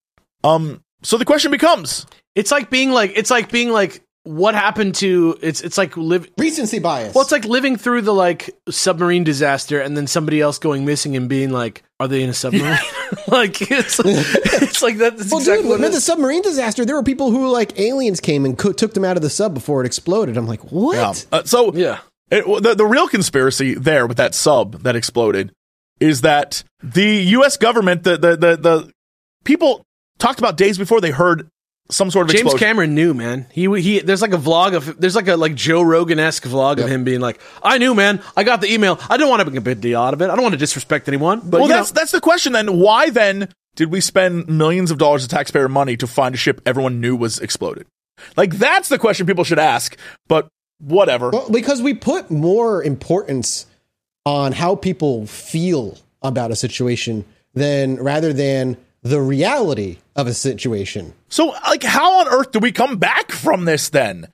Um, so the question becomes, It's like being like it's like being like what happened to it's it's like live Recency bias. well it's like living through the like submarine disaster and then somebody else going missing and being like are they in a submarine like it's it's like that- that's well, exactly dude, what it the submarine disaster, there were people who like aliens came and co- took them out of the sub before it exploded. I'm like, what? yeah. Uh, so yeah It, the, the real conspiracy there with that sub that exploded is that the U.S. government, the, the, the, the people talked about days before they heard some sort of James explosion. Cameron knew, man. He he. There's like a vlog of there's like a like Joe Rogan esque vlog of him being like, "I knew, man. I got the email. I don't want to make a big deal out of it. I don't want to disrespect anyone." But well, that's know, that's the question then. Why then did we spend millions of dollars of taxpayer money to find a ship everyone knew was exploded? Like that's the question people should ask. But whatever. Well, because we put more importance on how people feel about a situation than rather than the reality of a situation. So, like, how on earth do we come back from this then?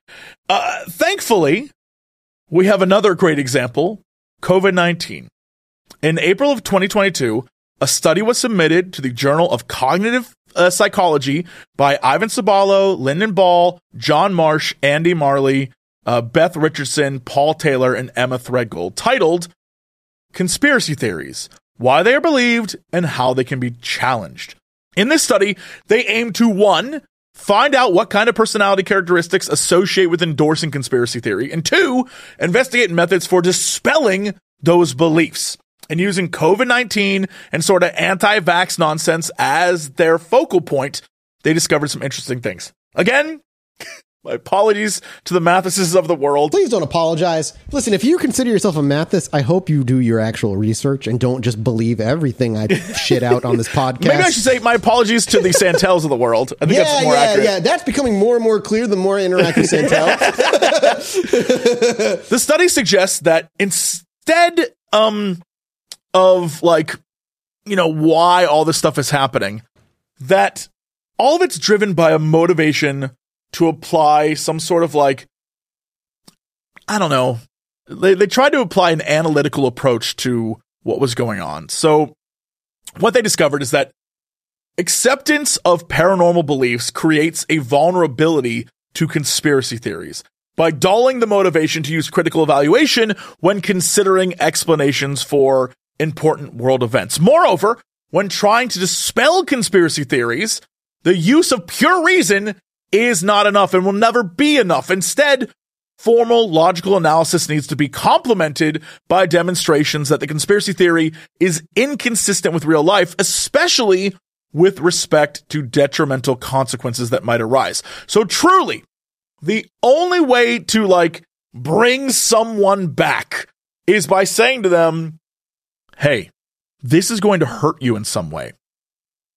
Uh, thankfully, we have another great example COVID 19. In April of 2022, a study was submitted to the Journal of Cognitive uh, Psychology by Ivan Sabalo, Linden Ball, John Marsh, Andy Marley, uh, Beth Richardson, Paul Taylor, and Emma Threadgold, titled Conspiracy Theories Why They Are Believed and How They Can Be Challenged. In this study, they aim to one, find out what kind of personality characteristics associate with endorsing conspiracy theory, and two, investigate methods for dispelling those beliefs. And using COVID 19 and sort of anti vax nonsense as their focal point, they discovered some interesting things. Again, my apologies to the Mathases of the world. Please don't apologize. Listen, if you consider yourself a Mathas, I hope you do your actual research and don't just believe everything I shit out on this podcast. Maybe I should say my apologies to the Santels of the world. I think yeah, that's more yeah, accurate. yeah. That's becoming more and more clear the more I interact with Santel. The study suggests that instead um of like you know why all this stuff is happening that all of it's driven by a motivation to apply some sort of like I don't know they they tried to apply an analytical approach to what was going on. So what they discovered is that acceptance of paranormal beliefs creates a vulnerability to conspiracy theories by dulling the motivation to use critical evaluation when considering explanations for important world events. Moreover, when trying to dispel conspiracy theories, the use of pure reason is not enough and will never be enough. Instead, formal logical analysis needs to be complemented by demonstrations that the conspiracy theory is inconsistent with real life, especially with respect to detrimental consequences that might arise. So truly, the only way to like bring someone back is by saying to them, Hey, this is going to hurt you in some way.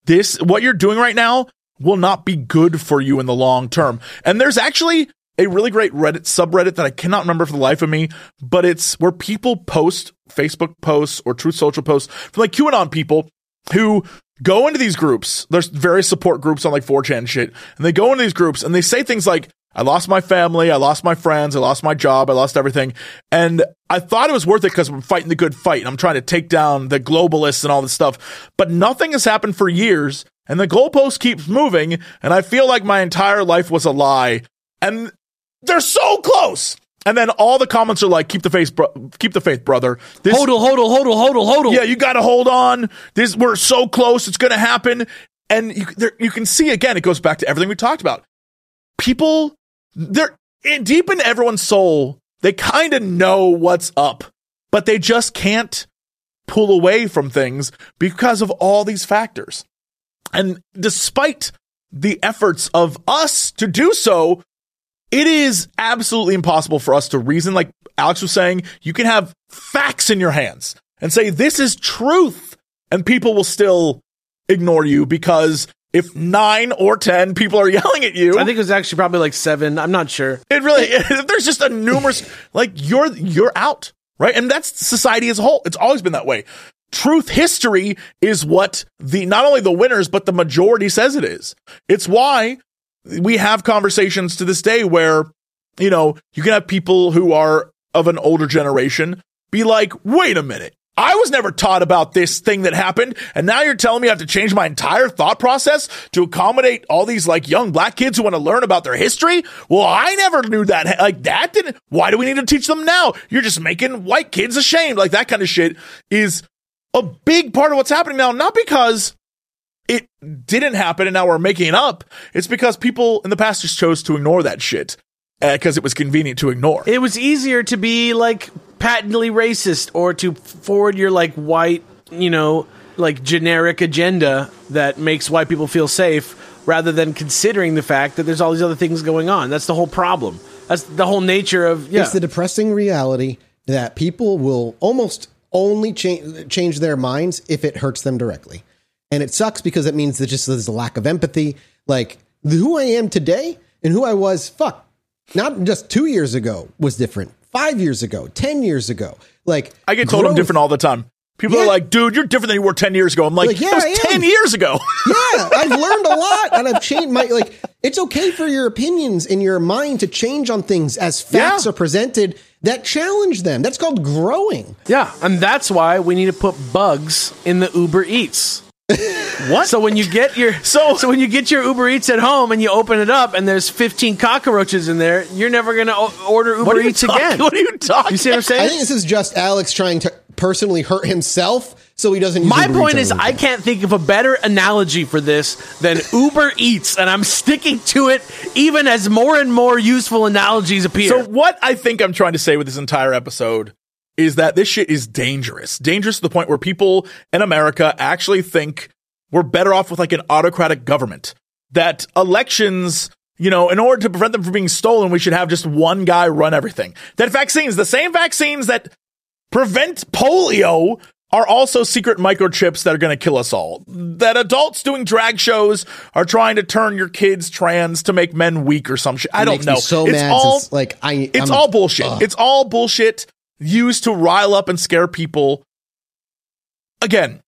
This, what you're doing right now will not be good for you in the long term. And there's actually a really great Reddit subreddit that I cannot remember for the life of me, but it's where people post Facebook posts or Truth Social posts from like QAnon people who go into these groups. There's various support groups on like 4chan and shit. And they go into these groups and they say things like, I lost my family. I lost my friends. I lost my job. I lost everything. And I thought it was worth it because I'm fighting the good fight. And I'm trying to take down the globalists and all this stuff. But nothing has happened for years. And the goalpost keeps moving. And I feel like my entire life was a lie. And they're so close. And then all the comments are like, "Keep the faith, bro- keep the faith, brother." This, Hodl, hodl, hodl, hodl, hodl. yeah, you got to hold on. This we're so close; it's going to happen. And you, there, you can see again, it goes back to everything we talked about. People, they're in, deep in everyone's soul. They kind of know what's up, but they just can't pull away from things because of all these factors. And despite the efforts of us to do so, it is absolutely impossible for us to reason. Like Alex was saying, you can have facts in your hands and say, this is truth. And people will still ignore you because if nine or 10 people are yelling at you, I think it was actually probably like seven. I'm not sure. it really, if there's just a numerous, like you're, you're out, right? And that's society as a whole. It's always been that way. Truth history is what the, not only the winners, but the majority says it is. It's why we have conversations to this day where, you know, you can have people who are of an older generation be like, wait a minute. I was never taught about this thing that happened. And now you're telling me I have to change my entire thought process to accommodate all these like young black kids who want to learn about their history. Well, I never knew that. Like that didn't, why do we need to teach them now? You're just making white kids ashamed. Like that kind of shit is a big part of what's happening now. Not because it didn't happen and now we're making it up. It's because people in the past just chose to ignore that shit uh, because it was convenient to ignore. It was easier to be like patently racist or to forward your like white, you know, like generic agenda that makes white people feel safe rather than considering the fact that there's all these other things going on. That's the whole problem. That's the whole nature of yeah. It's the depressing reality that people will almost only change change their minds if it hurts them directly. And it sucks because it means that just there's a lack of empathy. Like who I am today and who I was, fuck, not just two years ago was different. Five years ago, ten years ago, like I get told I'm different all the time. People Yeah. are like, dude, you're different than you were 10 years ago. I'm like, Like, yeah, that was 10 years ago. yeah, I've learned a lot and I've changed my like it's okay for your opinions and your mind to change on things as facts Yeah. are presented that challenge them. That's called growing. Yeah, and that's why we need to put bugs in the Uber Eats. What? So when you get your So- so when you get your Uber Eats at home and you open it up and there's 15 cockroaches in there, you're never going to o- order Uber what Eats talking- again. What are you talking You see what I'm saying? I think this is just Alex trying to personally hurt himself so he doesn't use My Uber point Eats is, I can't think of a better analogy for this than Uber Eats, and I'm sticking to it even as more and more useful analogies appear. So what I think I'm trying to say with this entire episode is that this shit is dangerous. Dangerous to the point where people in America actually think we're better off with like an autocratic government. That elections, you know, in order to prevent them from being stolen, we should have just one guy run everything. That vaccines, the same vaccines that prevent polio are also secret microchips that are going to kill us all. That adults doing drag shows are trying to turn your kids trans to make men weak or some shit. I It don't know. so it's mad all since, like I it's I'm- all bullshit. Ugh. It's all bullshit used to rile up and scare people. Again,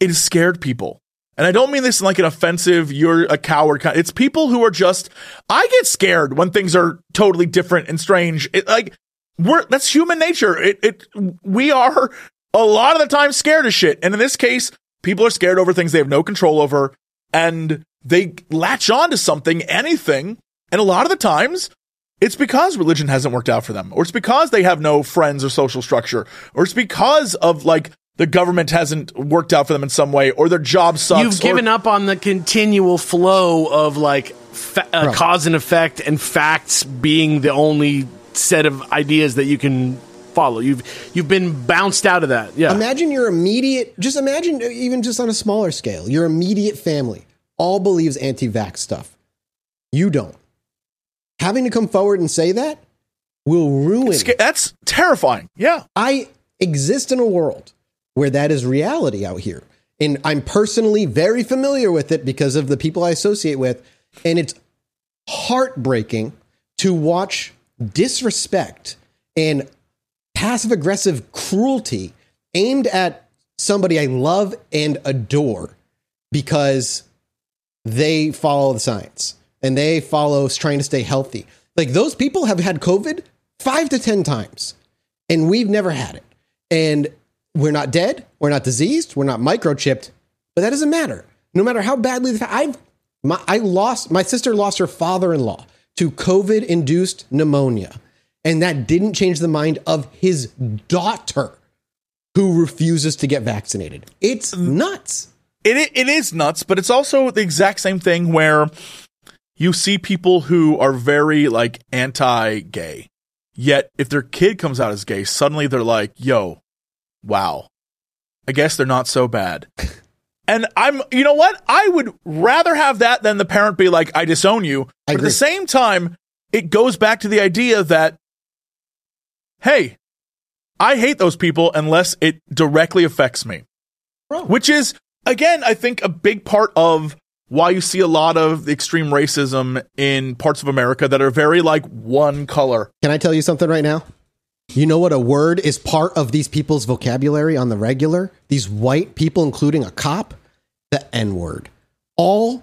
it scared people. And I don't mean this in like an offensive, you're a coward kind. It's people who are just, I get scared when things are totally different and strange. It, like, we're, that's human nature. It, it, we are a lot of the time scared of shit. And in this case, people are scared over things they have no control over and they latch on to something, anything. And a lot of the times it's because religion hasn't worked out for them, or it's because they have no friends or social structure, or it's because of like the government hasn't worked out for them in some way, or their job sucks. You've given or, up on the continual flow of like fa- uh, cause and effect and facts being the only set of ideas that you can follow. You've you've been bounced out of that. Yeah. Imagine your immediate, just imagine, uh, even just on a smaller scale, your immediate family all believes anti vax stuff. You don't. Having to come forward and say that will ruin. That's terrifying. Yeah. I exist in a world where that is reality out here. And I'm personally very familiar with it because of the people I associate with. And it's heartbreaking to watch disrespect and passive aggressive cruelty aimed at somebody I love and adore because they follow the science and they follow trying to stay healthy. Like those people have had COVID five to 10 times and we've never had it. And we're not dead, we're not diseased, we're not microchipped, but that doesn't matter. No matter how badly the I've my, I lost my sister lost her father-in-law to COVID-induced pneumonia. And that didn't change the mind of his daughter who refuses to get vaccinated. It's mm. nuts. it it is nuts, but it's also the exact same thing where you see people who are very like anti-gay, yet if their kid comes out as gay, suddenly they're like, "Yo, wow, I guess they're not so bad." And I'm, you know what? I would rather have that than the parent be like, "I disown you." But at the same time, it goes back to the idea that, hey, I hate those people unless it directly affects me Bro. which is again i think a big part of why you see a lot of extreme racism in parts of america that are very like one color Can I tell you something right now? You know what a word is part of these people's vocabulary on the regular? These white people, including a cop, the N word. All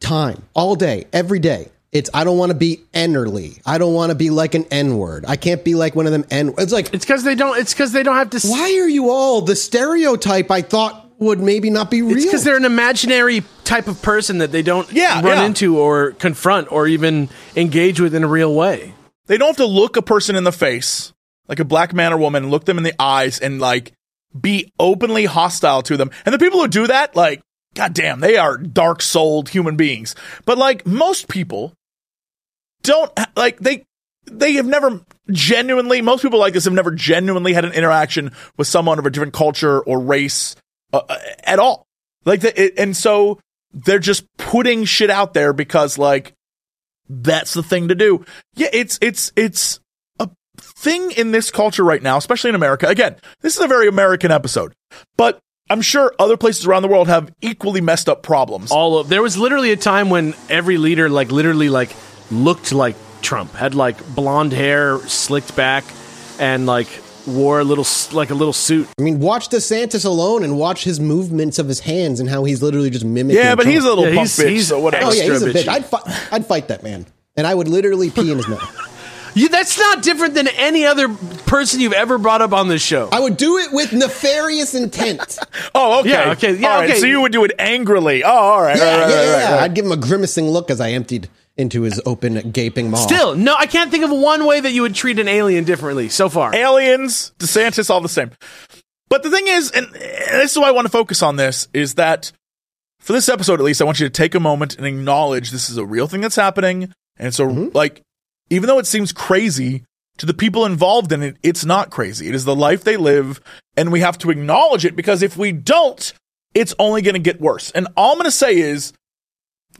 time, all day, every day. It's I don't want to be Ennerly. I don't want to be like an N word. I can't be like one of them N. It's like It's because they don't. It's because they don't have to. s- why are you all the stereotype I thought would maybe not be real? It's because they're an imaginary type of person that they don't Yeah, run yeah. into or confront or even engage with in a real way. they don't have to look a person in the face like a black man or woman look them in the eyes and like be openly hostile to them and the people who do that like god damn they are dark souled human beings but like most people don't like they they have never genuinely most people like this have never genuinely had an interaction with someone of a different culture or race uh, uh, at all. Like the, it, and so they're just putting shit out there because like that's the thing to do. Yeah it's it's it's a thing in this culture right now especially in america. Again this is a very american episode but i'm sure other places around the world have equally messed up problems. All of there was literally a time when every leader, like literally, like looked like Trump, had like blonde hair, slicked back, and like wore a little like a little suit. I mean, watch DeSantis alone and watch his movements of his hands and how he's literally just mimicking. yeah but Trump. he's a little Yeah, punk he's- bitch he's so whatever Oh yeah, he's a extra bitch. I'd fight. I'd fight that man, and I would literally pee in his mouth. You, that's not different than any other person you've ever brought up on this show. I would do it with nefarious intent. oh okay Yeah, okay, yeah, All right, okay. so you would do it angrily oh all right Yeah, all right, yeah, all right, yeah. all right. I'd give him a grimacing look as I emptied into his open, gaping maw. Still, no, I can't think of one way that you would treat an alien differently so far. aliens, DeSantis, all the same. But the thing is, and this is why I want to focus on this, is that for this episode at least, I want you to take a moment and acknowledge this is a real thing that's happening. And so, mm-hmm. like, even though it seems crazy to the people involved in it, it's not crazy. It is the life they live, and we have to acknowledge it because if we don't, it's only going to get worse. And all I'm going to say is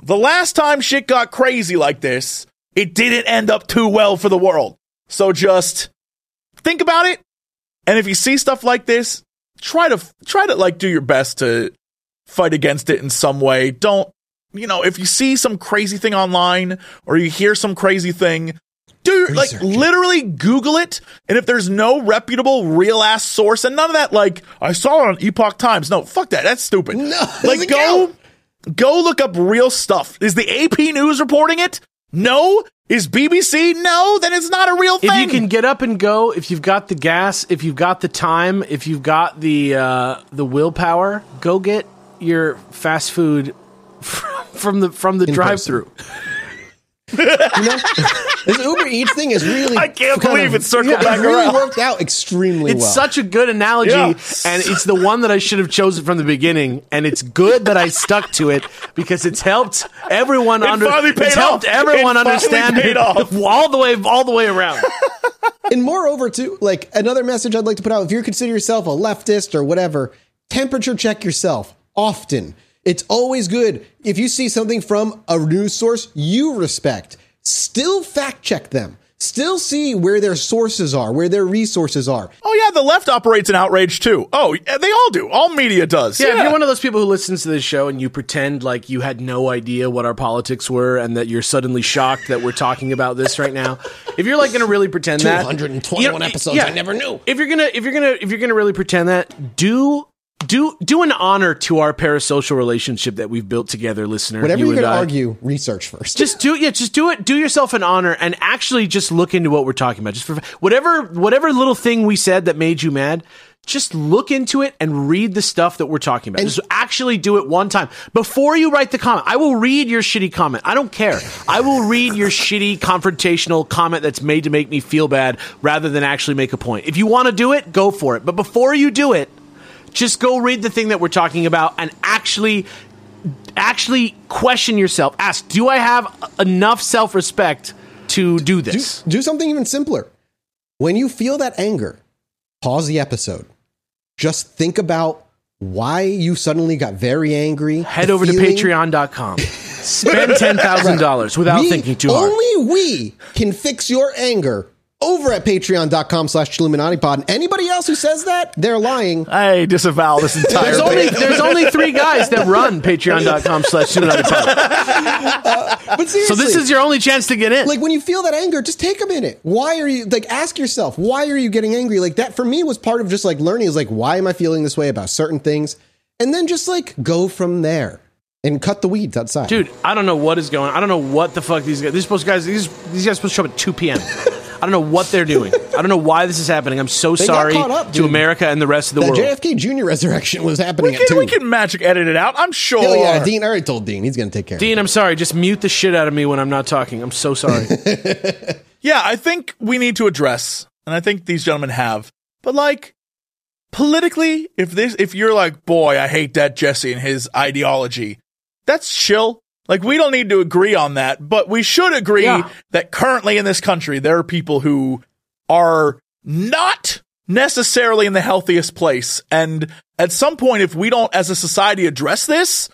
the last time shit got crazy like this, it didn't end up too well for the world. So just think about it. And if you see stuff like this, try to try to like do your best to fight against it in some way. Don't you know, if you see some crazy thing online or you hear some crazy thing, do like literally Google it. And if there's no reputable real ass source and none of that, like I saw it on Epoch Times. No, fuck that. That's stupid. No, like go. Go look up real stuff. Is the AP News reporting it? No. Is BBC? No. Then it's not a real thing. if you can get up and go, if you've got the gas, if you've got the time, if you've got the uh, the willpower, go get your fast food from the from the drive-through. You know, this Uber Eats thing is really. I can't believe of- it circled yeah, back It really around. worked out extremely It's well. It's such a good analogy, Yeah. and it's the one that I should have chosen from the beginning. And it's good that I stuck to it because it's helped everyone It under. paid It's helped off. everyone It understand paid it off. all the way, all the way around. and moreover, too, like another message I'd like to put out: if you consider yourself a leftist or whatever, temperature check yourself often. It's always good if you see something from a news source you respect. Still fact check them. Still see where their sources are, where their resources are. Oh yeah, the left operates in outrage too. Oh, yeah, they all do. All media does. Yeah, if you're one of those people who listens to this show and you pretend like you had no idea what our politics were and that you're suddenly shocked that we're talking about this right now, if you're like going to really pretend that 221 you know, episodes I never knew. If you're gonna, if you're gonna, if you're gonna really pretend that, do do do an honor to our parasocial relationship that we've built together, listener. Whatever you you're and going to argue, research first. Just do yeah, just do it. Do yourself an honor and actually just look into what we're talking about. Just for whatever whatever little thing we said that made you mad, just look into it and read the stuff that we're talking about. just actually do it one time before you write the comment. I will read your shitty comment. I don't care. I will read your shitty confrontational comment that's made to make me feel bad rather than actually make a point. If you want to do it, go for it. But before you do it, just go read the thing that we're talking about and actually actually question yourself. Ask, do I have enough self-respect to do Do, this? do something even simpler. When you feel that anger, pause the episode. Just think about why you suddenly got very angry. Head over feeling. to patreon.com. Spend $10,000 without We- thinking too hard. Only we can fix your anger over at patreon.com slash Pod. And anybody else who says that, they're lying. I disavow this entire There's thing. only there's only three guys that run patreon.com slash uh, But seriously, So this is your only chance to get in. like when you feel that anger, just take a minute. Why are you like ask yourself, why are you getting angry? Like that for me was part of just like learning is like, why am I feeling this way about certain things? And then just like go from there and cut the weeds outside. Dude, I don't know what is going on. I don't know what the fuck these guys these supposed guys these these guys are supposed to show up at 2 p.m. I don't know what they're doing. I don't know why this is happening. I'm so got sorry caught up, to dude. America and the rest of the the world. JFK Jr. resurrection was happening we, at can, two. we can magic edit it out. I'm sure. Hell yeah, Dean I already told Dean he's gonna take care Dean, I'm sorry. Just mute the shit out of me when I'm not talking. I'm so sorry. Yeah, I think we need to address, and I think these gentlemen have, but like politically, if this, if you're like, boy, I hate that Jesse and his ideology, that's chill. Like we don't need to agree on that, but we should agree Yeah. that currently in this country there are people who are not necessarily in the healthiest place, and at some point, if we don't, as a society, address this,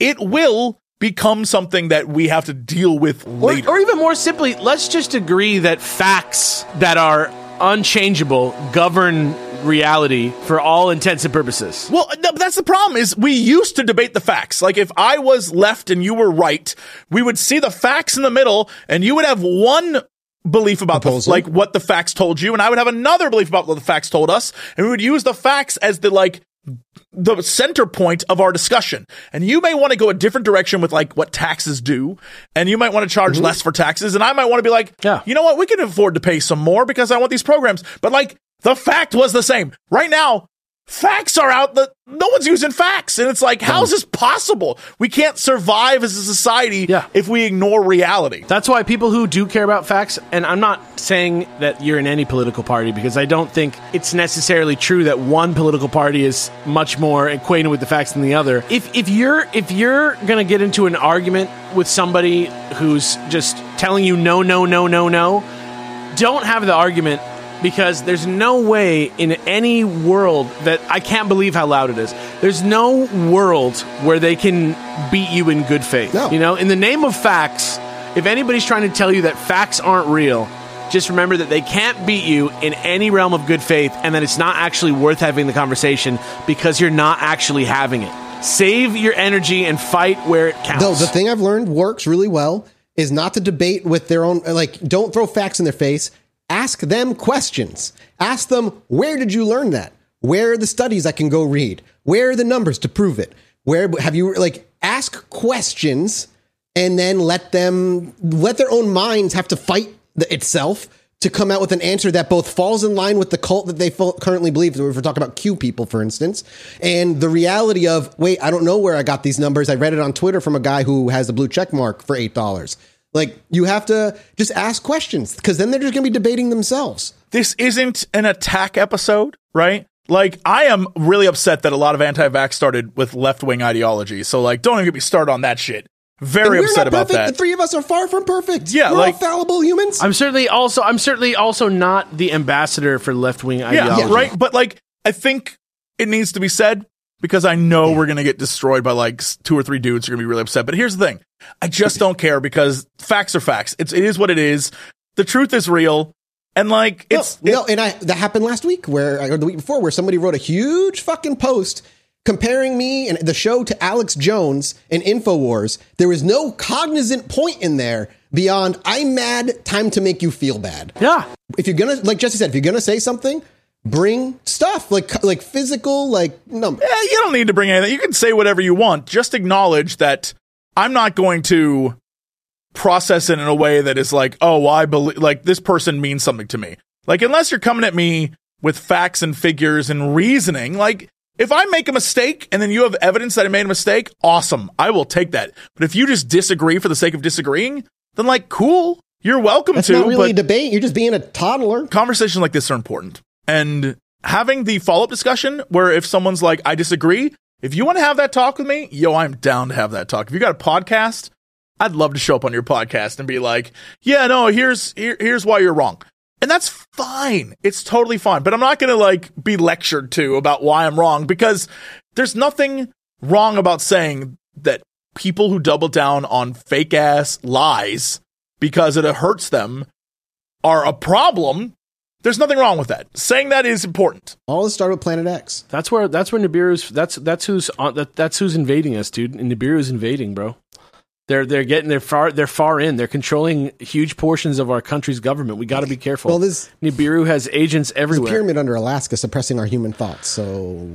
it will become something that we have to deal with Or, later. or even more simply, let's just agree that facts that are unchangeable govern reality for all intents and purposes. Well, no, but that's the problem is we used to debate the facts. Like if I was left and you were right, we would see the facts in the middle and you would have one belief about the, like what the facts told you and I would have another belief about what the facts told us and we would use the facts as the like the center point of our discussion. And you may want to go a different direction with like what taxes do. And you might want to charge mm-hmm. less for taxes. And I might want to be like, Yeah. you know what? We can afford to pay some more because I want these programs. But like the fact was the same. Right now, facts are out that no one's using facts. And it's like, how is this possible? We can't survive as a society Yeah. if we ignore reality. That's why people who do care about facts, and I'm not saying that you're in any political party because I don't think it's necessarily true that one political party is much more acquainted with the facts than the other. If if you're if you're gonna get into an argument with somebody who's just telling you no, no, no, no, no, don't have the argument because there's no way in any world that I can't believe how loud it is. There's no world where they can beat you in good faith. No. You know, in the name of facts, if anybody's trying to tell you that facts aren't real, just remember that they can't beat you in any realm of good faith and that it's not actually worth having the conversation because you're not actually having it. Save your energy and fight where it counts. Though the thing I've learned works really well is not to debate with their own like don't throw facts in their face. Ask them questions. Ask them where did you learn that? Where are the studies I can go read? Where are the numbers to prove it? Where have you like ask questions and then let them let their own minds have to fight the, itself to come out with an answer that both falls in line with the cult that they currently believe. If we're talking about Q people, for instance, and the reality of, wait, I don't know where I got these numbers. I read it on Twitter from a guy who has a blue check mark for eight dollars. Like you have to just ask questions because then they're just going to be debating themselves. this isn't an attack episode, right? Like, I am really upset that a lot of anti-vax started with left-wing ideology. So, like, don't even get me started on that shit. Very upset not about perfect. that. The three of us are far from perfect. Yeah, we're like- all fallible humans. I'm certainly also I'm certainly also not the ambassador for left wing ideology. yeah, right. But like, I think it needs to be said because I know we're gonna get destroyed by like two or three dudes who are gonna be really upset. But here's the thing: I just don't care because facts are facts. It's it is what it is. The truth is real, and like it's no, no, and I that happened last week where or the week before where somebody wrote a huge fucking post comparing me and the show to Alex Jones and Infowars. There was no cognizant point in there beyond I'm mad, time to make you feel bad. Yeah. If you're gonna like Jesse said, if you're gonna say something, bring stuff like like physical like no Eh, you don't need to bring anything. You can say whatever you want. Just acknowledge that I'm not going to process it in a way that is like, oh, well, I believe like this person means something to me. Like unless you're coming at me with facts and figures and reasoning. Like, if I make a mistake and then you have evidence that I made a mistake, awesome. I will take that. But if you just disagree for the sake of disagreeing, then like, cool. You're welcome That's to. not really a debate. You're just being a toddler. conversations like this are important. And having the follow up discussion where if someone's like, I disagree, if you want to have that talk with me, yo, I'm down to have that talk. If you got a podcast, I'd love to show up on your podcast and be like, yeah, no, here's here, here's why you're wrong. And that's fine. It's totally fine. But I'm not going to like be lectured to about why I'm wrong because there's nothing wrong about saying that people who double down on fake ass lies because it hurts them are a problem. There's nothing wrong with that. Saying that is important. All this started with Planet X. That's where that's where Nibiru's that's that's who's on that, that's who's invading us, dude. And Nibiru's invading, bro. They're they're getting they're far they're far in. They're controlling huge portions of our country's government. We got to be careful. Well, this Nibiru has agents There's a everywhere. pyramid under Alaska suppressing our human thoughts, so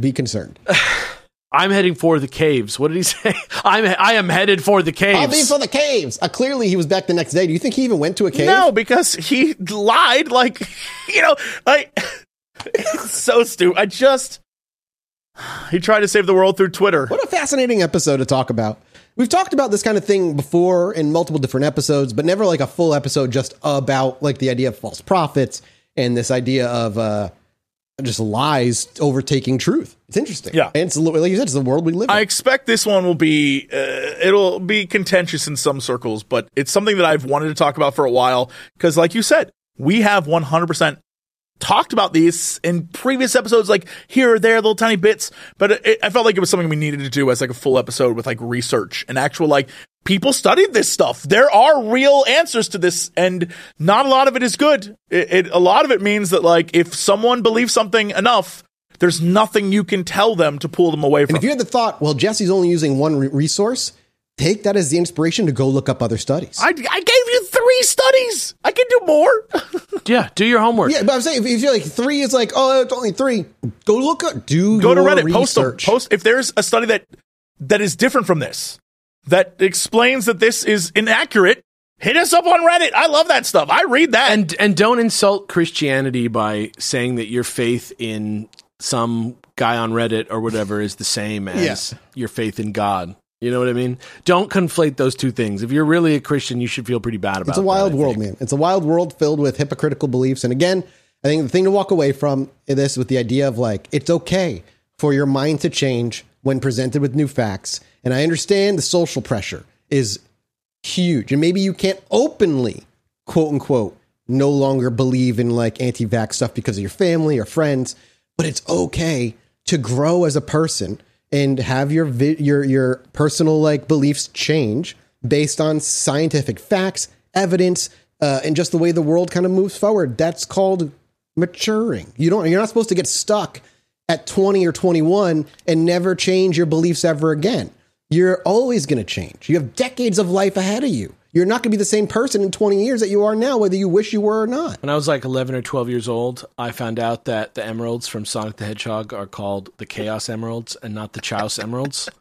be concerned. I'm heading for the caves. What did he say? I'm I am headed for the caves. I'll be for the caves. Uh, clearly, he was back the next day. Do you think he even went to a cave? No, because he lied. Like, you know, like, it's so stupid. I just, he tried to save the world through Twitter. What a fascinating episode to talk about. We've talked about this kind of thing before in multiple different episodes, but never like a full episode just about like the idea of false prophets and this idea of uh, just lies overtaking truth. It's interesting. Yeah. And it's, like you said, it's the world we live in. I expect this one will be uh, it'll be contentious in some circles, but it's something that I've wanted to talk about for a while because, like you said, we have 100% talked about these in previous episodes, like here or there, little tiny bits. But it, I felt like it was something we needed to do as like a full episode with like research and actual like people studied this stuff. There are real answers to this, and not a lot of it is good. It, it a lot of it means that like if someone believes something enough. There's nothing you can tell them to pull them away from. and if you had the thought, well, Jesse's only using one re- resource, take that as the inspiration to go look up other studies. I, I gave you three studies. I can do more. yeah, do your homework. yeah, but I'm saying if you feel like three is like, oh, it's only three, go look up, do Go to your Reddit. Post a, post if there's a study that that is different from this that explains that this is inaccurate. Hit us up on Reddit. I love that stuff. I read that. And and don't insult Christianity by saying that your faith in some guy on Reddit or whatever is the same as your faith in God. You know what I mean? Don't conflate those two things. If you're really a Christian, you should feel pretty bad about it. It's a wild world, man. It's a wild world filled with hypocritical beliefs. And again, I think the thing to walk away from this with the idea of like, it's okay for your mind to change when presented with new facts. And I understand the social pressure is huge. And maybe you can't openly, quote unquote, no longer believe in like anti vax stuff because of your family or friends, but it's okay to grow as a person and have your vi- your your personal like beliefs change based on scientific facts, evidence, uh, and just the way the world kind of moves forward. That's called maturing. You don't. You're not supposed to get stuck at 20 or 21 and never change your beliefs ever again. You're always going to change. You have decades of life ahead of you. You're not going to be the same person in 20 years that you are now, whether you wish you were or not. When I was like 11 or 12 years old, I found out that the emeralds from Sonic the Hedgehog are called the Chaos Emeralds and not the Chaos Emeralds.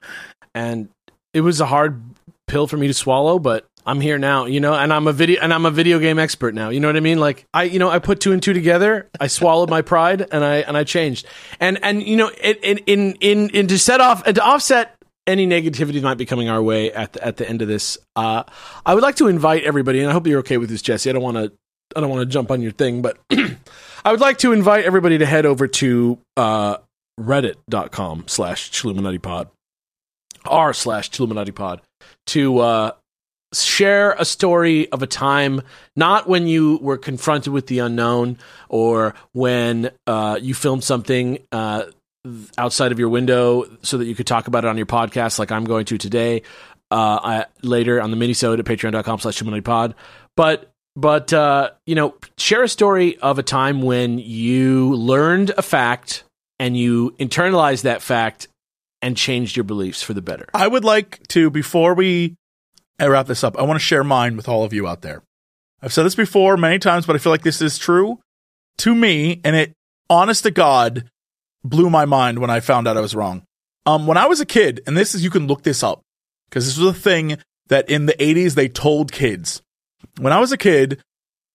And it was a hard pill for me to swallow, but I'm here now, you know, and I'm a video and I'm a video game expert now. You know what I mean? Like I, you know, I put two and two together. I swallowed my pride and I and I changed. And and you know, it, in in in in to set off and to offset any negativity might be coming our way at the, at the end of this, uh, I would like to invite everybody, and I hope you're okay with this, Jesse. I don't want to I don't want to jump on your thing, but I would like to invite everybody to head over to uh, reddit.com slash Chilluminati r slash Chilluminati to uh, share a story of a time not when you were confronted with the unknown or when uh, you filmed something uh, outside of your window so that you could talk about it on your podcast like I'm going to today uh, I, later on the minisode at patreon.com slash pod but but uh, you know share a story of a time when you learned a fact and you internalized that fact and changed your beliefs for the better I would like to, before we wrap this up, I want to share mine with all of you out there. I've said this before many times, but I feel like this is true to me, and it, honest to God, blew my mind when I found out I was wrong. Um, when I was a kid, and this is, you can look this up, because this was a thing that in the 80s they told kids. When I was a kid,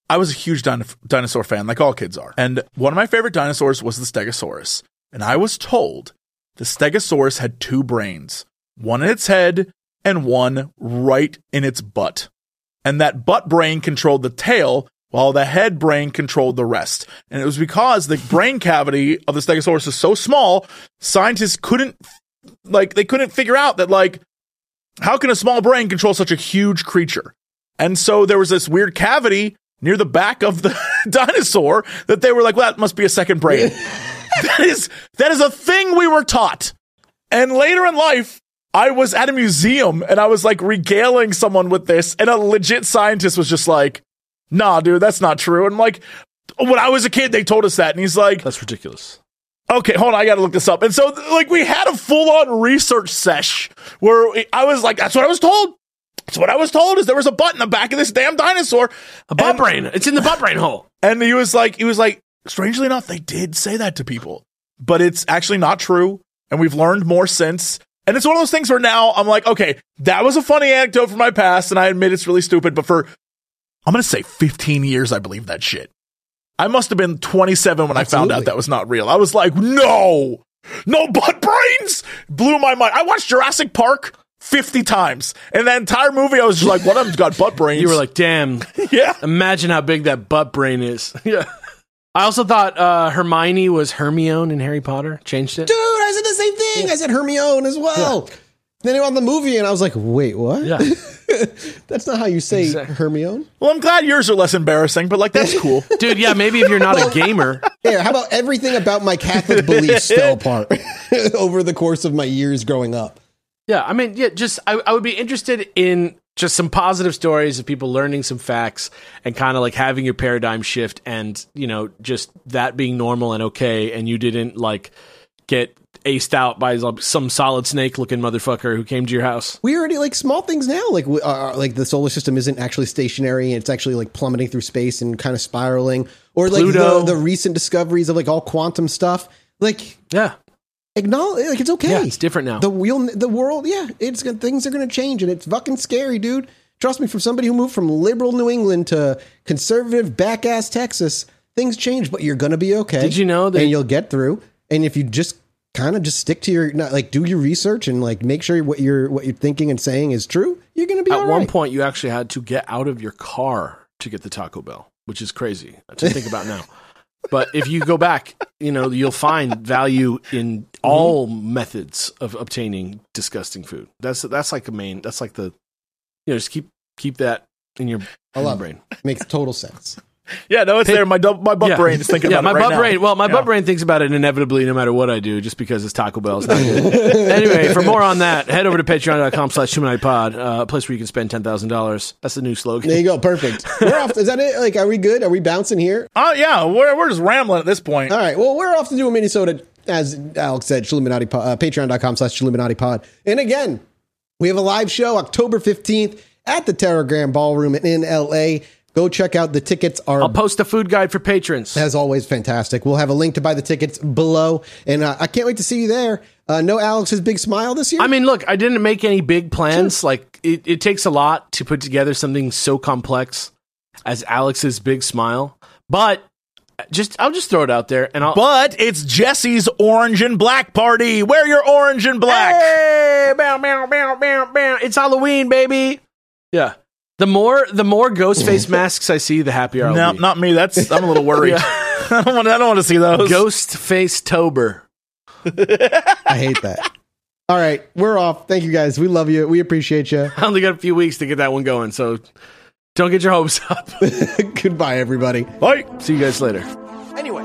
I was a huge din- dinosaur fan, like all kids are. And one of my favorite dinosaurs was the Stegosaurus. And I was told the Stegosaurus had two brains, one in its head and one right in its butt. And that butt brain controlled the tail, while the head brain controlled the rest. And it was because the brain cavity of the Stegosaurus is so small, scientists couldn't, like, they couldn't figure out that, like, how can a small brain control such a huge creature? And so there was this weird cavity near the back of the dinosaur that they were like, well, that must be a second brain. that is that is a thing we were taught. And later in life, I was at a museum and I was like regaling someone with this, and a legit scientist was just like, nah, dude, that's not true. And I'm like, when I was a kid, they told us that. And he's like, That's ridiculous. okay, hold on, I gotta look this up. And so, like, we had a full on research sesh where I was like, that's what I was told. That's what I was told is there was a butt in the back of this damn dinosaur. A butt And- brain. It's in the butt brain hole. And he was like, he was like, strangely enough, they did say that to people, but it's actually not true. And we've learned more since. And it's one of those things where now I'm like, okay, that was a funny anecdote from my past. And I admit it's really stupid, but for, I'm going to say 15 years, I believe that shit. I must have been 27 when I found out that was not real. I was like, no, no butt brains. Blew my mind. I watched Jurassic Park 50 times. And that entire movie, I was just like, one of them's got butt brains. You were like, damn. yeah. Imagine how big that butt brain is. Yeah. I also thought uh, Hermione was Hermione in Harry Potter. Changed it. Dude, I said the same thing. I said Hermione as well. Then it on the movie, and I was like, wait, what? Yeah. That's not how you say Exactly. Hermione. Well, I'm glad yours are less embarrassing, but like, that's cool. Dude, yeah, maybe if you're not a gamer. Here, how about everything about my Catholic beliefs fell apart over the course of my years growing up? Yeah, I mean, yeah, just I, I would be interested in just some positive stories of people learning some facts and kind of like having your paradigm shift and, you know, just that being normal and okay and you didn't like get aced out by some solid snake looking motherfucker who came to your house. We already like small things now, like we- uh, like the solar system isn't actually stationary; it's actually like plummeting through space and kind of spiraling. Or like Pluto. the, the recent discoveries of like all quantum stuff. Like Yeah. acknowledge, like it's okay. Yeah, it's different now. The wheel, the world, yeah, it's things are going to change, and it's fucking scary, dude. Trust me, from somebody who moved from liberal New England to conservative back ass Texas, things change, but you're going to be okay. Did you know that- And you'll get through. And if you just kind of just stick to your, not, like, do your research and like make sure what you're what you're thinking and saying is true, you're going to be At one right. point, you actually had to get out of your car to get the Taco Bell, which is crazy to think about now. But if you go back, you know, you'll find value in all mm-hmm. methods of obtaining disgusting food. That's that's like a main. That's like the, you know, just keep keep that in your, I in your brain. it. Makes total sense. Yeah, no, it's there. My dub- my butt Yeah. brain is thinking yeah, about my it right butt now. brain. Well, my Yeah. butt brain thinks about it inevitably, no matter what I do, just because it's Taco Bell. It's not good. anyway, for more on that, head over to patreon.com slash pod, uh, a place where you can spend $10,000. That's the new slogan. There you go. Perfect. We're off. Is that it? Like, are we good? Are we bouncing here? Oh yeah, we're we're just rambling at this point. All right. Well, we're off to do a minisode, as Alex said, Illuminati pod, uh, patreon.com slash Chilluminati pod. And again, we have a live show October 15th at the Teragram Ballroom in LA. Go check out the tickets are I'll post a food guide for patrons. as always fantastic. We'll have a link to buy the tickets below. And uh, I can't wait to see you there. Uh, no Alex's big smile this year. I mean, look, I didn't make any big plans. Like, it, it takes a lot to put together something so complex as Alex's big smile. But just, I'll just throw it out there and I'll. But it's Jesse's orange and black party. Wear your orange and black. Hey, bow, bow, bow, bow, bow. It's Halloween, baby. Yeah. The more, the more ghost face mm-hmm. masks I see, the happier I'll No, be. not me. That's I'm a little worried. I don't want. I don't want to see those. Ghost face Tober. I hate that. All right. We're off. Thank you guys. We love you. We appreciate you. I only got a few weeks to get that one going, so don't get your hopes up. Goodbye, everybody. Bye. See you guys later. Anyway,